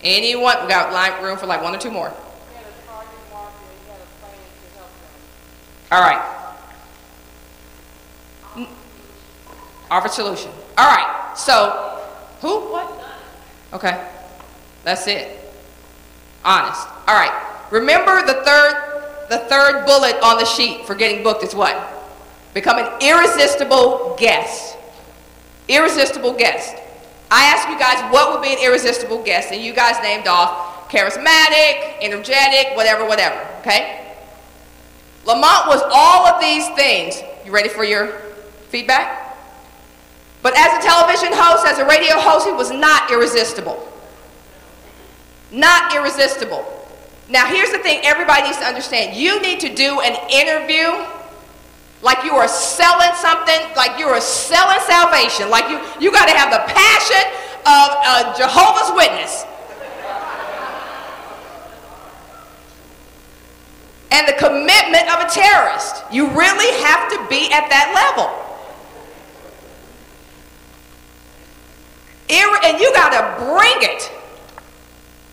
Anyone? We got line, room for like one or two more. All right. Mm. Offer solution. All right. So, who? What? Okay. That's it. Honest. All right. Remember the third, the third bullet on the sheet for getting booked is what? Become an irresistible guest. Irresistible guest. I asked you guys what would be an irresistible guest, and you guys named off charismatic, energetic, whatever, whatever. Okay? Lamont was all of these things. You ready for your feedback? But as a television host, as a radio host, he was not irresistible. Not irresistible. Now, here's the thing everybody needs to understand. You need to do an interview like you are selling something, like you are selling salvation, like you, you got to have the passion of a Jehovah's Witness. And the commitment of a terrorist. You really have to be at that level. And you got to bring it.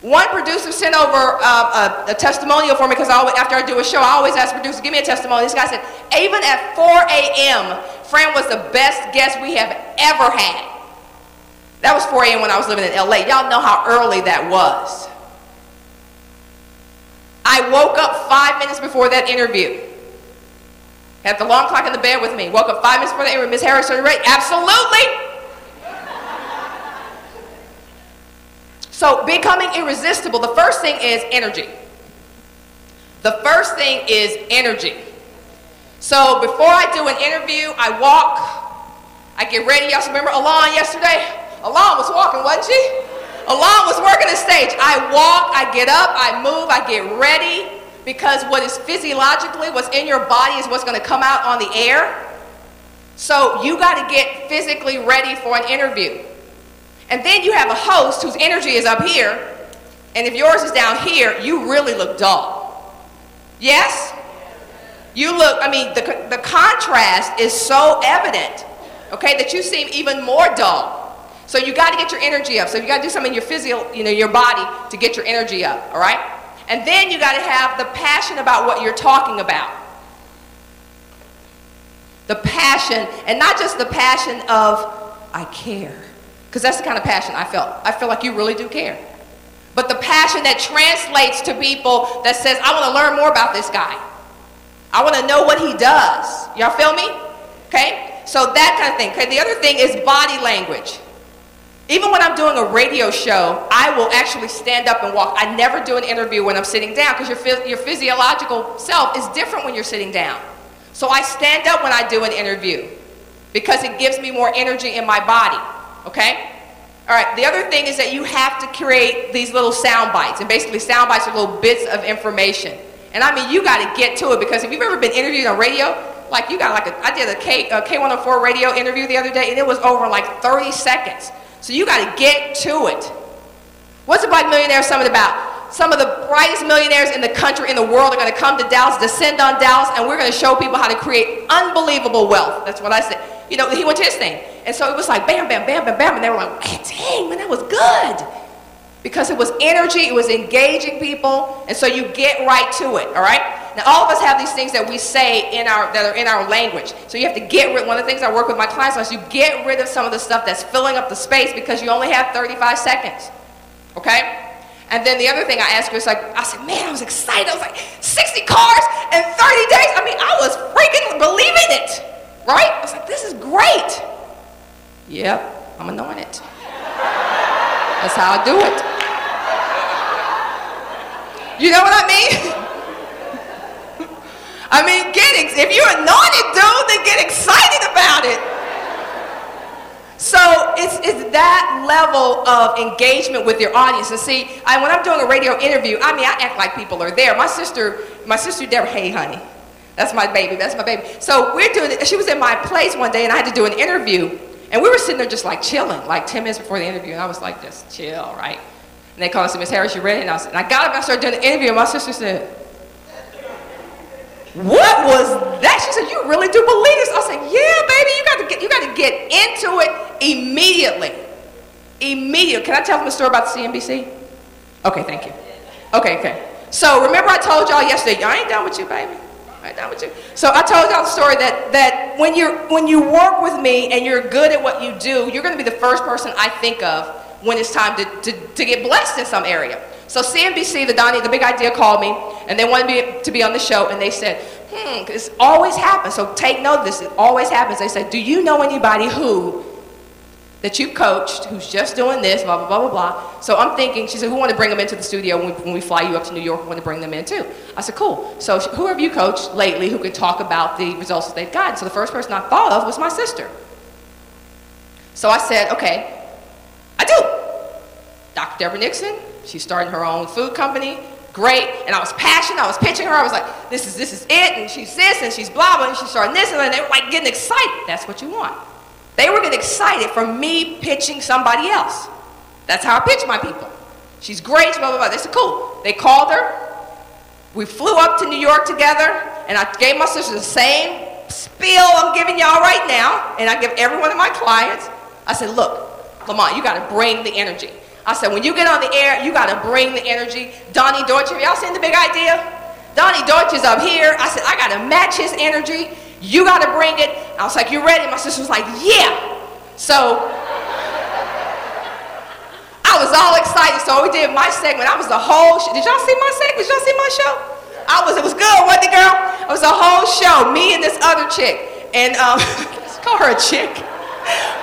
One producer sent over uh, a, a, testimonial for me because after I do a show, I always ask producer, give me a testimony. This guy said, even at 4 a.m., Fran was the best guest we have ever had. That was 4 a.m. when I was living in LA. Y'all know how early that was. I woke up five minutes before that interview. Had the long clock in the bed with me. Woke up five minutes before the interview. Miss Harris, are you ready? Absolutely. So becoming irresistible, the first thing is energy. The first thing is energy. So before I do an interview, I walk, I get ready. Y'all remember Alon yesterday? Alon was walking, wasn't she? Alon was working the stage. I walk, I get up, I move, I get ready because what is physiologically, what's in your body is what's going to come out on the air. So you got to get physically ready for an interview. And then you have a host whose energy is up here, and if yours is down here, you really look dull. Yes? You look, I mean, the, the contrast is so evident, okay, that you seem even more dull. So you got to get your energy up. So you got to do something in your physio, you know, your body to get your energy up, all right? And then you got to have the passion about what you're talking about. The passion, and not just the passion of, I care. Because that's the kind of passion I felt. I feel like you really do care. but the passion that translates to people that says, I want to learn more about this guy. I want to know what he does. Y'all feel me? Okay? So that kind of thing. Okay, the other thing is body language. Even when I'm doing a radio show, I will actually stand up and walk. I never do an interview when I'm sitting down because your, your physiological self is different when you're sitting down. So I stand up when I do an interview because it gives me more energy in my body. Okay? All right, the other thing is that you have to create these little sound bites. And basically, sound bites are little bits of information. And I mean, you got to get to it because if you've ever been interviewed on radio, like you got like a, I did a K, a K104 radio interview the other day and it was over like 30 seconds. So you got to get to it. What's the Black Millionaire Summit about? Some of the brightest millionaires in the country, in the world, are going to come to Dallas, descend on Dallas, and we're going to show people how to create unbelievable wealth. That's what I said. You know, he went to his thing. And so it was like bam, bam, bam, bam, bam. And they were like, dang, man, that was good. Because it was energy, it was engaging people, and so you get right to it, all right? Now, all of us have these things that we say in our, that are in our language. So you have to get rid, one of the things I work with my clients on is you get rid of some of the stuff that's filling up the space because you only have 35 seconds, okay? And then the other thing I asked her is like, I said, man, I was excited. I was like, 60 cars in 30 days. I mean, I was freaking believing it, right? I was like, this is great. Yep, I'm anointed. That's how I do it. You know what I mean? I mean, get ex- if you're anointed, dude, then get excited about it. So it's, it's that level of engagement with your audience. And see, I, when I'm doing a radio interview, I mean, I act like people are there. My sister, my sister Deborah, hey, honey, that's my baby, that's my baby. So we're doing it. She was in my place one day, and I had to do an interview. And we were sitting there just like chilling, like 10 minutes before the interview. And I was like, just chill, right? And they called us, Miss Harris, you ready? And I, was, and I got up and I started doing the interview. And my sister said, What was that? She said, You really do believe this? I said, Yeah, baby, you got to get you got to get into it immediately. Immediately. Can I tell them a story about CNBC? Okay, thank you. Okay, okay. So remember I told y'all yesterday, I ain't done with you, baby. I ain't done with you. So I told y'all the story that that when you're when you work with me and you're good at what you do, you're gonna be the first person I think of when it's time to, to, to get blessed in some area. So CNBC, the Donnie, the big idea called me, and they wanted me to be on the show, and they said, hmm, this always happens. So take note of this. It always happens. They said, do you know anybody who that you've coached who's just doing this, blah, blah, blah, blah, blah. So I'm thinking, she said, who want to bring them into the studio when we, when we fly you up to New York? We want to bring them in too. I said, cool. So who have you coached lately who could talk about the results that they've gotten? So the first person I thought of was my sister. So I said, okay, I do. Dr. Deborah Nixon, she's starting her own food company. Great. And I was passionate. I was pitching her. I was like, this is, this is it. And she's this and she's blah, blah. And she's starting this. And then like getting excited. That's what you want. They were getting excited from me pitching somebody else. That's how I pitch my people. She's great, blah, blah, blah. They said, cool. They called her. We flew up to New York together. And I gave my sister the same spiel I'm giving y'all right now. And I give every one of my clients. I said, look, Lamont, you got to bring the energy. I said, when you get on the air, you got to bring the energy. Donnie Deutsch, y'all seen the big idea? Donnie Deutsch is up here. I said, I got to match his energy. You got to bring it. I was like, you ready? My sister was like, yeah. So I was all excited. So we did my segment. I was the whole. Did y'all see my segment? Did y'all see my show? I was, it was good, wasn't it, girl? It was a whole show. Me and this other chick. And um, let's call her a chick.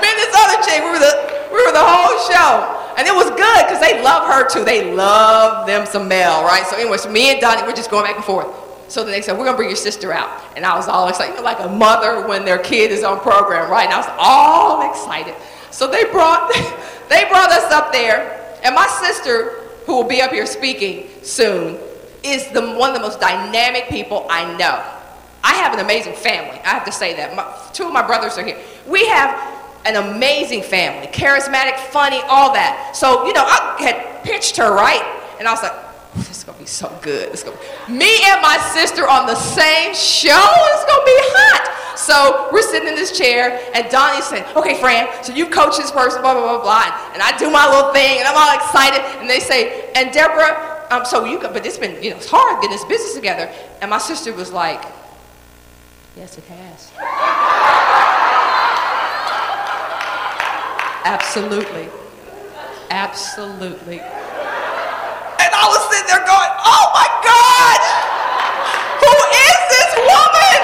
Me and this other chick, we were the, we were the whole show. And it was good because they love her too. They love them some Mel, right? So anyways, me and Donnie, we're just going back and forth. So then they said, we're going to bring your sister out. And I was all excited, you know, like a mother when their kid is on program, right? And I was all excited. So they brought, they brought us up there. And my sister, who will be up here speaking soon, is the, one of the most dynamic people I know. I have an amazing family. I have to say that. My, two of my brothers are here. We have an amazing family, charismatic, funny, all that. So, you know, I had pitched her, right? And I was like, this is gonna be so good. It's gonna be, me and my sister on the same show. It's gonna be hot. So we're sitting in this chair, and Donnie's saying, "Okay, Fran, so you coach this person, blah blah blah blah." And I do my little thing, and I'm all excited. And they say, "And Deborah, um, so you, but it's been, you know, it's hard getting this business together." And my sister was like, "Yes, it has." Absolutely. Absolutely. Sitting there going, oh my God, who is this woman?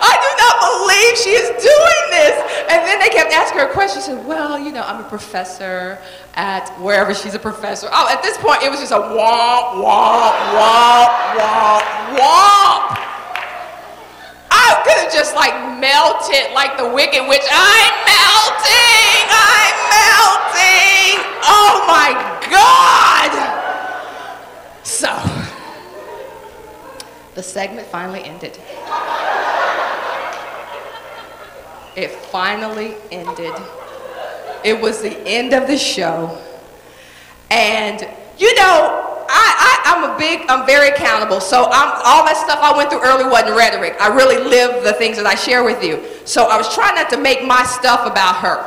I do not believe she is doing this. And then they kept asking her questions. She said, well, you know, I'm a professor at wherever she's a professor. Oh, at this point, it was just a womp, womp, womp, womp, womp. I could have just like melted like the Wicked Witch. I'm melting! I'm melting! Oh my God! So, the segment finally ended. It finally ended. It was the end of the show. And you know, I, I, am a big, I'm very accountable. So I'm, all that stuff I went through early wasn't rhetoric. I really live the things that I share with you. So I was trying not to make my stuff about her,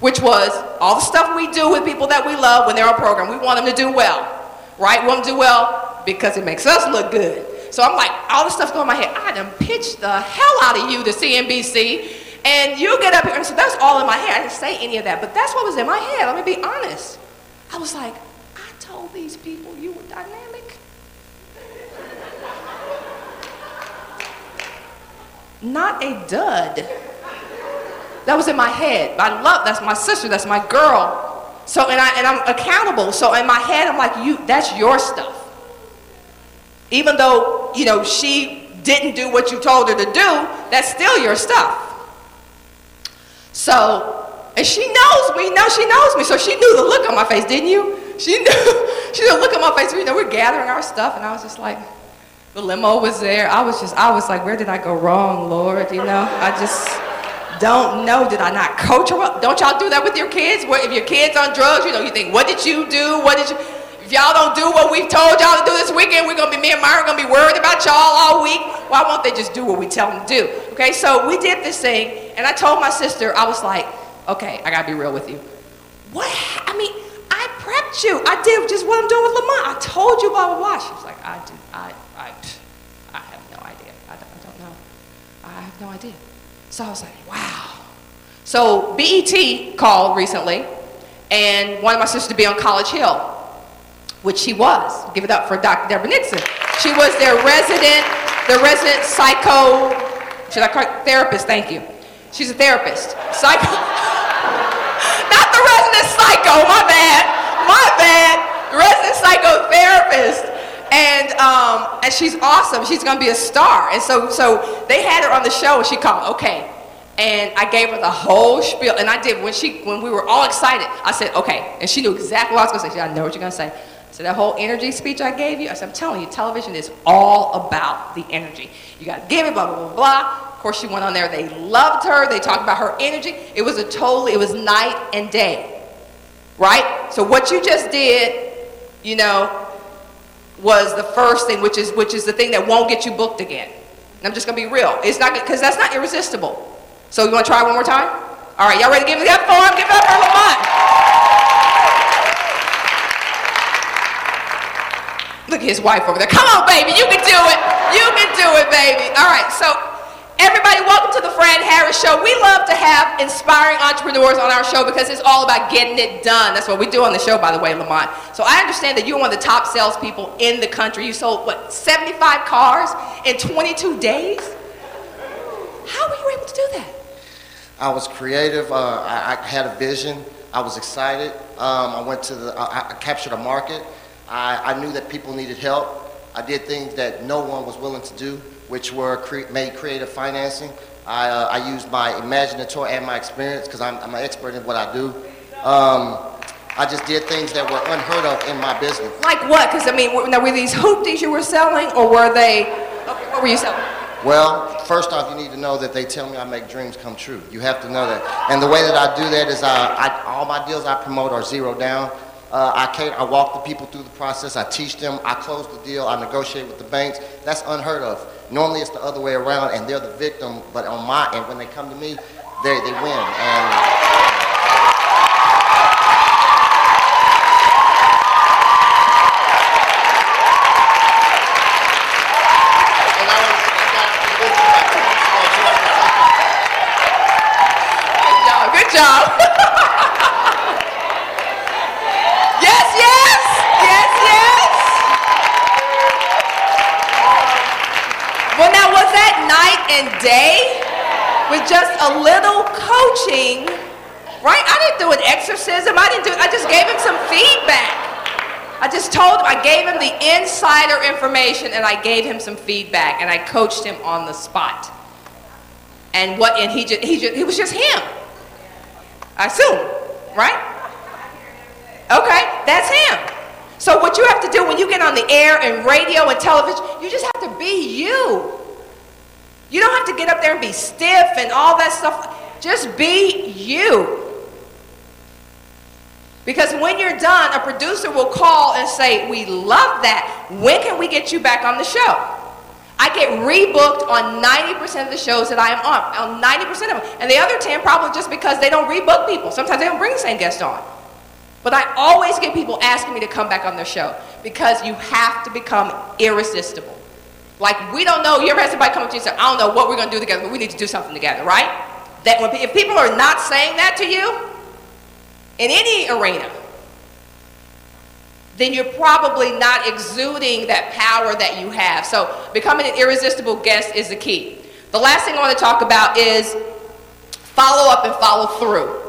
which was all the stuff we do with people that we love when they're on program. We want them to do well, right? We want them to do well because it makes us look good. So I'm like, all the stuff's going in my head. I done pitched the hell out of you to CNBC. And you get up here and so that's all in my head. I didn't say any of that, but that's what was in my head. Let me be honest. I was like, Told these people you were dynamic. Not a dud. That was in my head. I love that's my sister, that's my girl. So and I and I'm accountable. So in my head, I'm like, you that's your stuff. Even though, you know, she didn't do what you told her to do, that's still your stuff. So, and she knows me, now she knows me, so she knew the look on my face, didn't you? She knew, she the look on my face. You know, we're gathering our stuff, and I was just like, the limo was there. I was just, I was like, where did I go wrong, Lord? You know, I just don't know. Did I not coach her up? Don't y'all do that with your kids? What, if your kid's on drugs, you know, you think, what did you do? What did you? If y'all don't do what we've told y'all to do this weekend, we're gonna be me and Myra gonna be worried about y'all all week. Why won't they just do what we tell them to do? Okay, so we did this thing, and I told my sister, I was like, okay, I gotta be real with you. What? I mean, prepped you. I did just what I'm doing with Lamont. I told you blah blah blah. She was like, I do, I, I, I have no idea. I don't, I don't know. I have no idea. So I was like, wow. So BET called recently and wanted my sister to be on College Hill which she was. Give it up for Dr. Deborah Nixon. She was their resident, the resident psycho, should I call it therapist? Thank you. She's a therapist. Psycho. Not the resident psycho, my bad. My bad. Resident psychotherapist. And um, and she's awesome. She's gonna be a star. And so so they had her on the show and she called, okay. And I gave her the whole spiel. And I did when she when we were all excited, I said, okay. And she knew exactly what I was gonna say. She said, I know what you're gonna say. So that whole energy speech I gave you, I said, I'm telling you, television is all about the energy. You got to give it, blah, blah, blah, blah. Of course, she went on there. They loved her. They talked about her energy. It was a totally, it was night and day. Right? So what you just did, you know, was the first thing, which is, which is the thing that won't get you booked again. And I'm just to be real. It's not, because that's not irresistible. So you want to try one more time? All right, y'all ready to give it up for him? Give it up for Lamont. Look at his wife over there. Come on, baby. You can do it. You can do it, baby. All right. So, everybody, welcome to the Fran Harris Show. We love to have inspiring entrepreneurs on our show because it's all about getting it done. That's what we do on the show, by the way, Lamont. So, I understand that you're one of the top salespeople in the country. You sold, what, 75 cars in 22 days? How were you able to do that? I was creative. Uh, I, I, had a vision. I was excited. Um, I went to the, I, I captured a market. I, I knew that people needed help. I did things that no one was willing to do, which were cre- made creative financing. I, uh, I used my imaginator and my experience because I'm, I'm an expert in what I do. Um, I just did things that were unheard of in my business. Like what? Because I mean, were, now, were these hoopties you were selling, or were they? Okay, what were you selling? Well, first off, you need to know that they tell me I make dreams come true. You have to know that. And the way that I do that is I, I all my deals I promote are zero down. Uh, I, I walk the people through the process. I teach them. I close the deal. I negotiate with the banks. That's unheard of. Normally it's the other way around, and they're the victim. But on my end, when they come to me, they they win. And job. yes, yes, yes, yes. And day with just a little coaching, right? I didn't do an exorcism. I didn't do I just gave him some feedback. I just told him, I gave him the insider information and I gave him some feedback and I coached him on the spot. And what and he just he just he was just him. I assume, right? Okay, that's him. So what you have to do when you get on the air and radio and television, you just have to be you. You don't have to get up there and be stiff and all that stuff. Just be you. Because when you're done, a producer will call and say, We love that. When can we get you back on the show? I get rebooked on 90% of the shows that I am on, on 90% of them. And the other 10 probably just because they don't rebook people. Sometimes they don't bring the same guest on. But I always get people asking me to come back on their show because you have to become irresistible. Like we don't know, you ever had somebody come up to you and say, I don't know what we're gonna do together, but we need to do something together, right? That when, if people are not saying that to you in any arena, then you're probably not exuding that power that you have. So becoming an irresistible guest is the key. The last thing I want to talk about is follow up and follow through.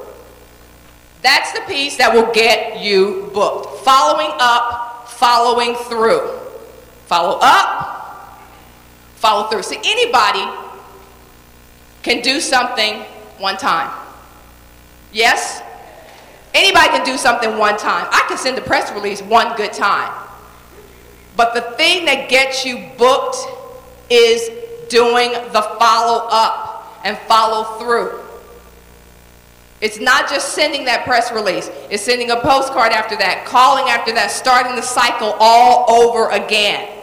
That's the piece that will get you booked. Following up, following through. Follow up, follow through. See, anybody can do something one time. Yes? Anybody can do something one time. I can send a press release one good time. But the thing that gets you booked is doing the follow up and follow through. It's not just sending that press release, it's sending a postcard after that, calling after that, starting the cycle all over again.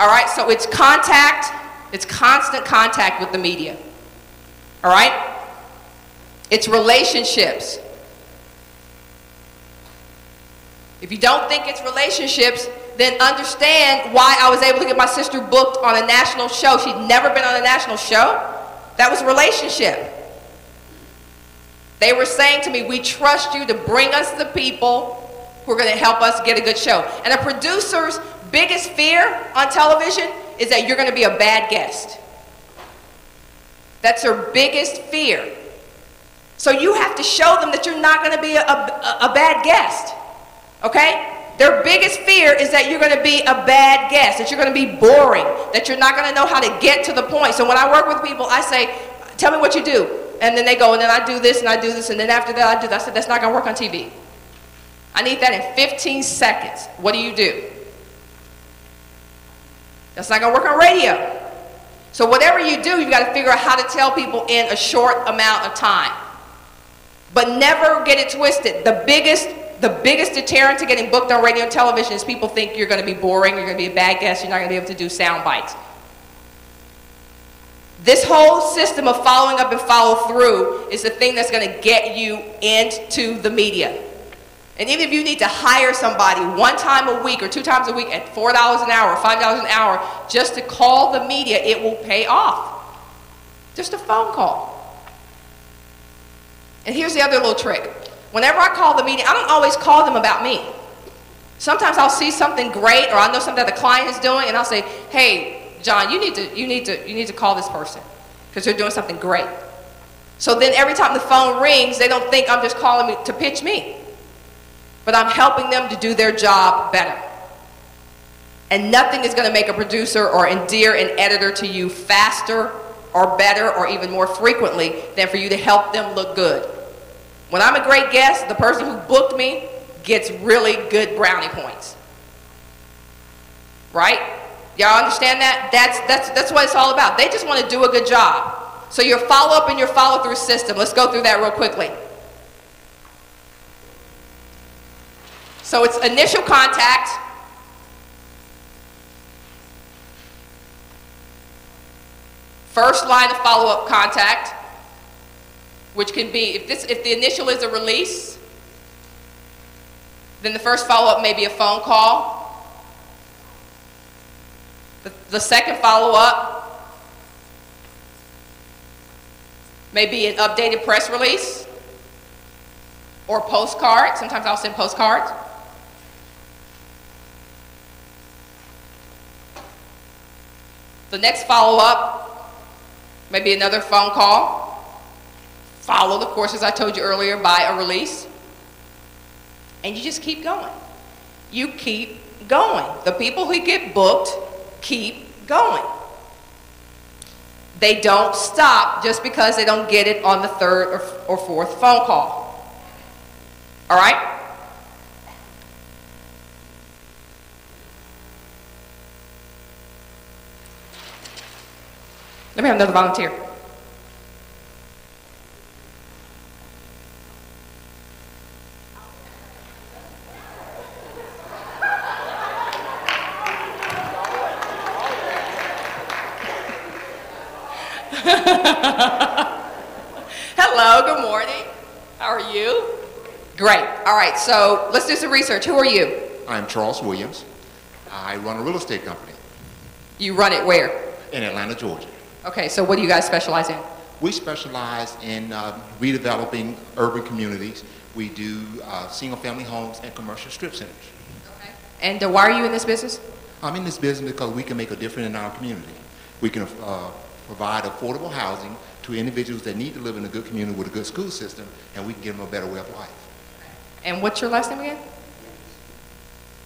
All right, so it's contact, it's constant contact with the media. All right? It's relationships. If you don't think it's relationships, then understand why I was able to get my sister booked on a national show. She'd never been on a national show. That was relationship. They were saying to me, We trust you to bring us the people who are going to help us get a good show. And the producer's biggest fear on television is that you're going to be a bad guest. That's their biggest fear. So you have to show them that you're not going to be a, a, a bad guest. Okay? Their biggest fear is that you're going to be a bad guest, that you're going to be boring, that you're not going to know how to get to the point. So when I work with people, I say, Tell me what you do. And then they go, and then I do this, and I do this, and then after that, I do that. I said, That's not going to work on TV. I need that in 15 seconds. What do you do? That's not going to work on radio. So, whatever you do, you've got to figure out how to tell people in a short amount of time. But never get it twisted. The biggest the biggest deterrent to getting booked on radio and television is people think you're going to be boring, you're going to be a bad guest, you're not going to be able to do sound bites. This whole system of following up and follow through is the thing that's going to get you into the media. And even if you need to hire somebody one time a week or two times a week at $4 an hour, $5 an hour, just to call the media, it will pay off. Just a phone call. And here's the other little trick. Whenever I call the media, I don't always call them about me. Sometimes I'll see something great or I know something that the client is doing and I'll say, hey, John, you need to, you need to, you need to call this person because they're doing something great. So then every time the phone rings, they don't think I'm just calling me to pitch me. But I'm helping them to do their job better. And nothing is going to make a producer or endear an editor to you faster or better or even more frequently than for you to help them look good. When I'm a great guest, the person who booked me gets really good brownie points. Right? Y'all understand that? That's, that's, that's what it's all about. They just want to do a good job. So your follow-up and your follow-through system, let's go through that real quickly. So it's initial contact. First line of follow-up contact, which can be, if, this, if the initial is a release, then the first follow-up may be a phone call, the, the second follow-up may be an updated press release or postcard. Sometimes I'll send postcards. The next follow-up maybe another phone call, Follow the course, as I told you earlier, by a release, and you just keep going. You keep going. The people who get booked keep going. They don't stop just because they don't get it on the third or, or fourth phone call. All right? Let me have another volunteer. Hello, good morning. How are you? Great. All right, so let's do some research. Who are you? I'm Charles Williams. I run a real estate company You run it where? in Atlanta, Georgia. Okay, so what do you guys specialize in? We specialize in uh, redeveloping urban communities. We do uh, single-family homes and commercial strip centers. Okay. And uh, why are you in this business? I'm in this business because we can make a difference in our community. We can uh, provide affordable housing to individuals that need to live in a good community with a good school system, and we can give them a better way of life. And what's your last name again?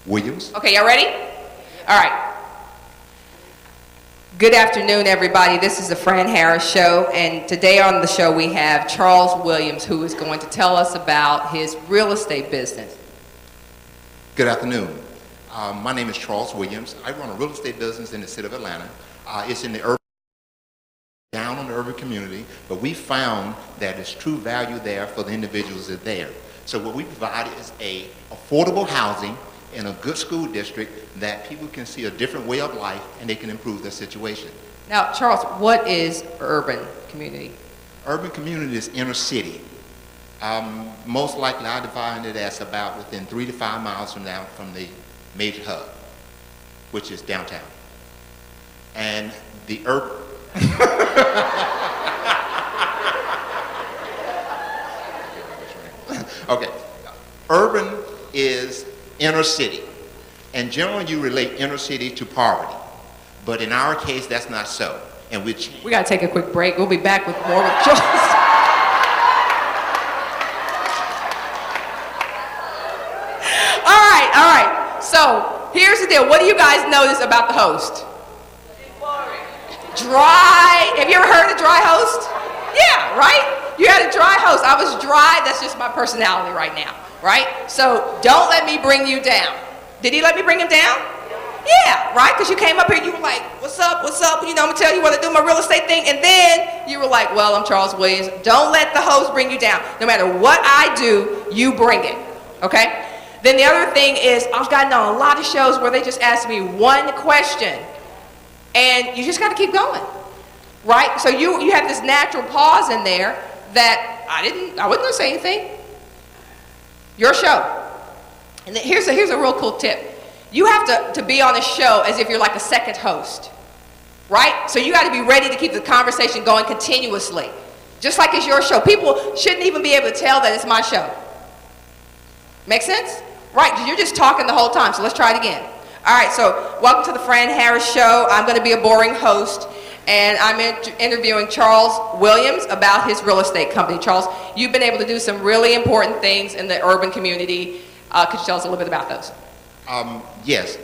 Williams? Okay, y'all ready? All right. Good afternoon, everybody. This is the Fran Harris Show, and today on the show we have Charles Williams, who is going to tell us about his real estate business. Good afternoon. Um, my name is Charles Williams. I run a real estate business in the city of Atlanta. Uh, it's in the urban, down on the urban community, but we found that there's true value there for the individuals that are there. So what we provide is a affordable housing in a good school district that people can see a different way of life and they can improve their situation. Now, Charles, what is urban community? Urban community is inner city. Um, most likely, I define it as about within three to five miles from down from the major hub, which is downtown. And the urban. okay, urban is inner city, and generally you relate inner city to poverty, but in our case that's not so, and which We got to take a quick break. We'll be back with more with Charles. all right, all right. So here's the deal. What do you guys notice about the host? Dry. Have you ever heard of dry host? Yeah, right? You had a dry host. I was dry. That's just my personality right now, right? So don't let me bring you down. Did he let me bring him down? Yeah, right? Because you came up here, you were like, what's up, what's up? You know, I'm going to tell you what to do my real estate thing. And then you were like, well, I'm Charles Williams. Don't let the host bring you down. No matter what I do, you bring it, okay? Then the other thing is, I've gotten on a lot of shows where they just ask me one question, and you just got to keep going, right? So you, you have this natural pause in there that I didn't, I wasn't going to say anything. Your show. And here's a, here's a real cool tip. You have to, to be on the show as if you're like a second host, right? So you got to be ready to keep the conversation going continuously, just like it's your show. People shouldn't even be able to tell that it's my show. Make sense? Right, you're just talking the whole time, so let's try it again. All right, so welcome to the Fran Harris Show. I'm going to be a boring host, and I'm inter- interviewing Charles Williams about his real estate company. Charles, you've been able to do some really important things in the urban community. Uh, could you tell us a little bit about those? Um, yes.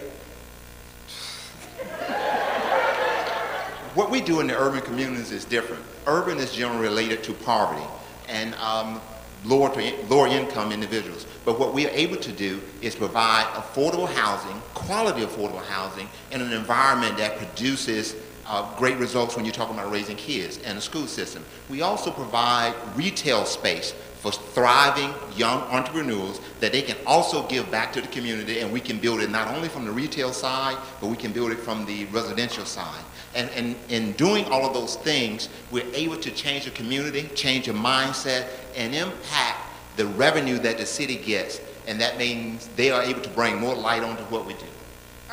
what we do in the urban communities is different. Urban is generally related to poverty and um, lower, to, lower income individuals. But what we are able to do is provide affordable housing, quality affordable housing, in an environment that produces uh, great results when you're talking about raising kids and the school system. We also provide retail space for thriving young entrepreneurs that they can also give back to the community and we can build it not only from the retail side, but we can build it from the residential side. And, and in doing all of those things, we're able to change the community, change the mindset, and impact the revenue that the city gets. And that means they are able to bring more light onto what we do.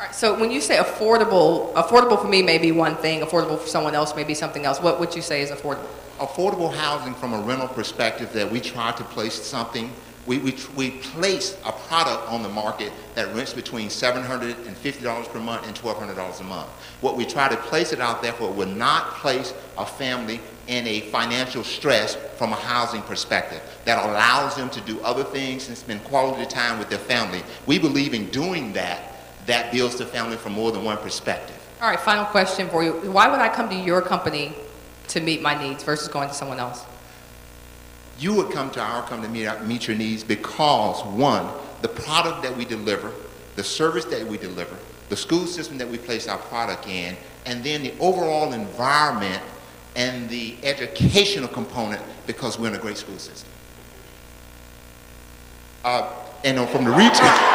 Right, so when you say affordable, affordable for me may be one thing, affordable for someone else may be something else. What would you say is affordable? affordable housing from a rental perspective that we try to place something We, we, we place a product on the market that rents between $750 per month and $1,200 a month. What we try to place it out there for will not place a family in a financial stress from a housing perspective that allows them to do other things and spend quality time with their family. We believe in doing that, that builds the family from more than one perspective. All right, final question for you. Why would I come to your company to meet my needs versus going to someone else? You would come to our company to meet, meet your needs because, one, the product that we deliver, the service that we deliver, the school system that we place our product in, and then the overall environment and the educational component because we're in a great school system. Uh, and uh, from the retail,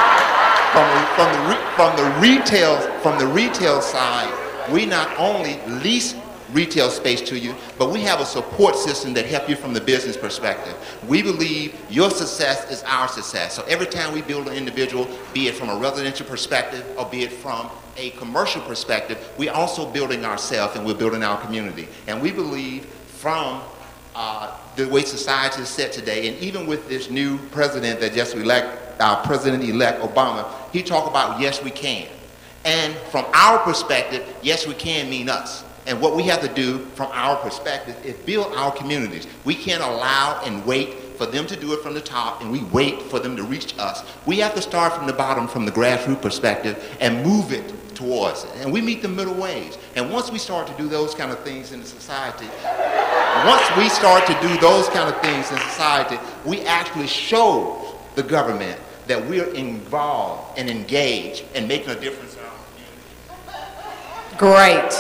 from the, from the, from the retail, from the retail side, we not only lease retail space to you, but we have a support system that help you from the business perspective. We believe your success is our success. So every time we build an individual, be it from a residential perspective or be it from a commercial perspective, we're also building ourselves and we're building our community. And we believe from uh, the way society is set today, and even with this new president that just elect, our President-elect Obama, he talked about yes, we can. And from our perspective, yes, we can mean us. And what we have to do from our perspective is build our communities. We can't allow and wait for them to do it from the top and we wait for them to reach us. We have to start from the bottom, from the grassroots perspective, and move it towards it. And we meet the middle ways. And once we start to do those kind of things in society, once we start to do those kind of things in society, we actually show the government that we're involved and engaged and making a difference in our community. Great.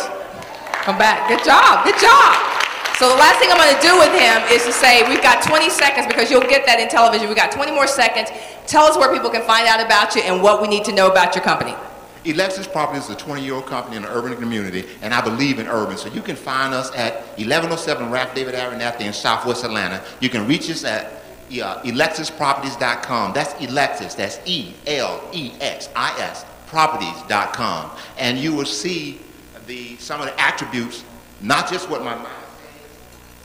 Come back. Good job. Good job. So the last thing I'm going to do with him is to say we've got 20 seconds because you'll get that in television. We've got 20 more seconds. Tell us where people can find out about you and what we need to know about your company. Elexis Properties is a 20-year-old company in the urban community, and I believe in urban. So you can find us at 1107 Ralph David Abernathy in Southwest Atlanta. You can reach us at uh, ElexisProperties.com. That's Elexis. That's E-L-E-X-I-S Properties.com. And you will see the, some of the attributes, not just what my mind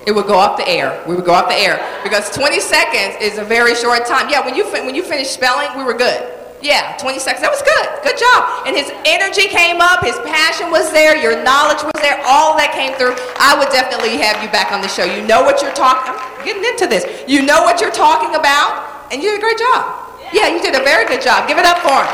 it would go off the air. We would go off the air because 20 seconds is a very short time. Yeah, when you when you finished spelling, we were good. Yeah, 20 seconds. That was good. Good job. And his energy came up, his passion was there, your knowledge was there, all that came through. I would definitely have you back on the show. You know what you're talking. I'm getting into this. You know what you're talking about, and you did a great job. Yeah, you did a very good job. Give it up for him.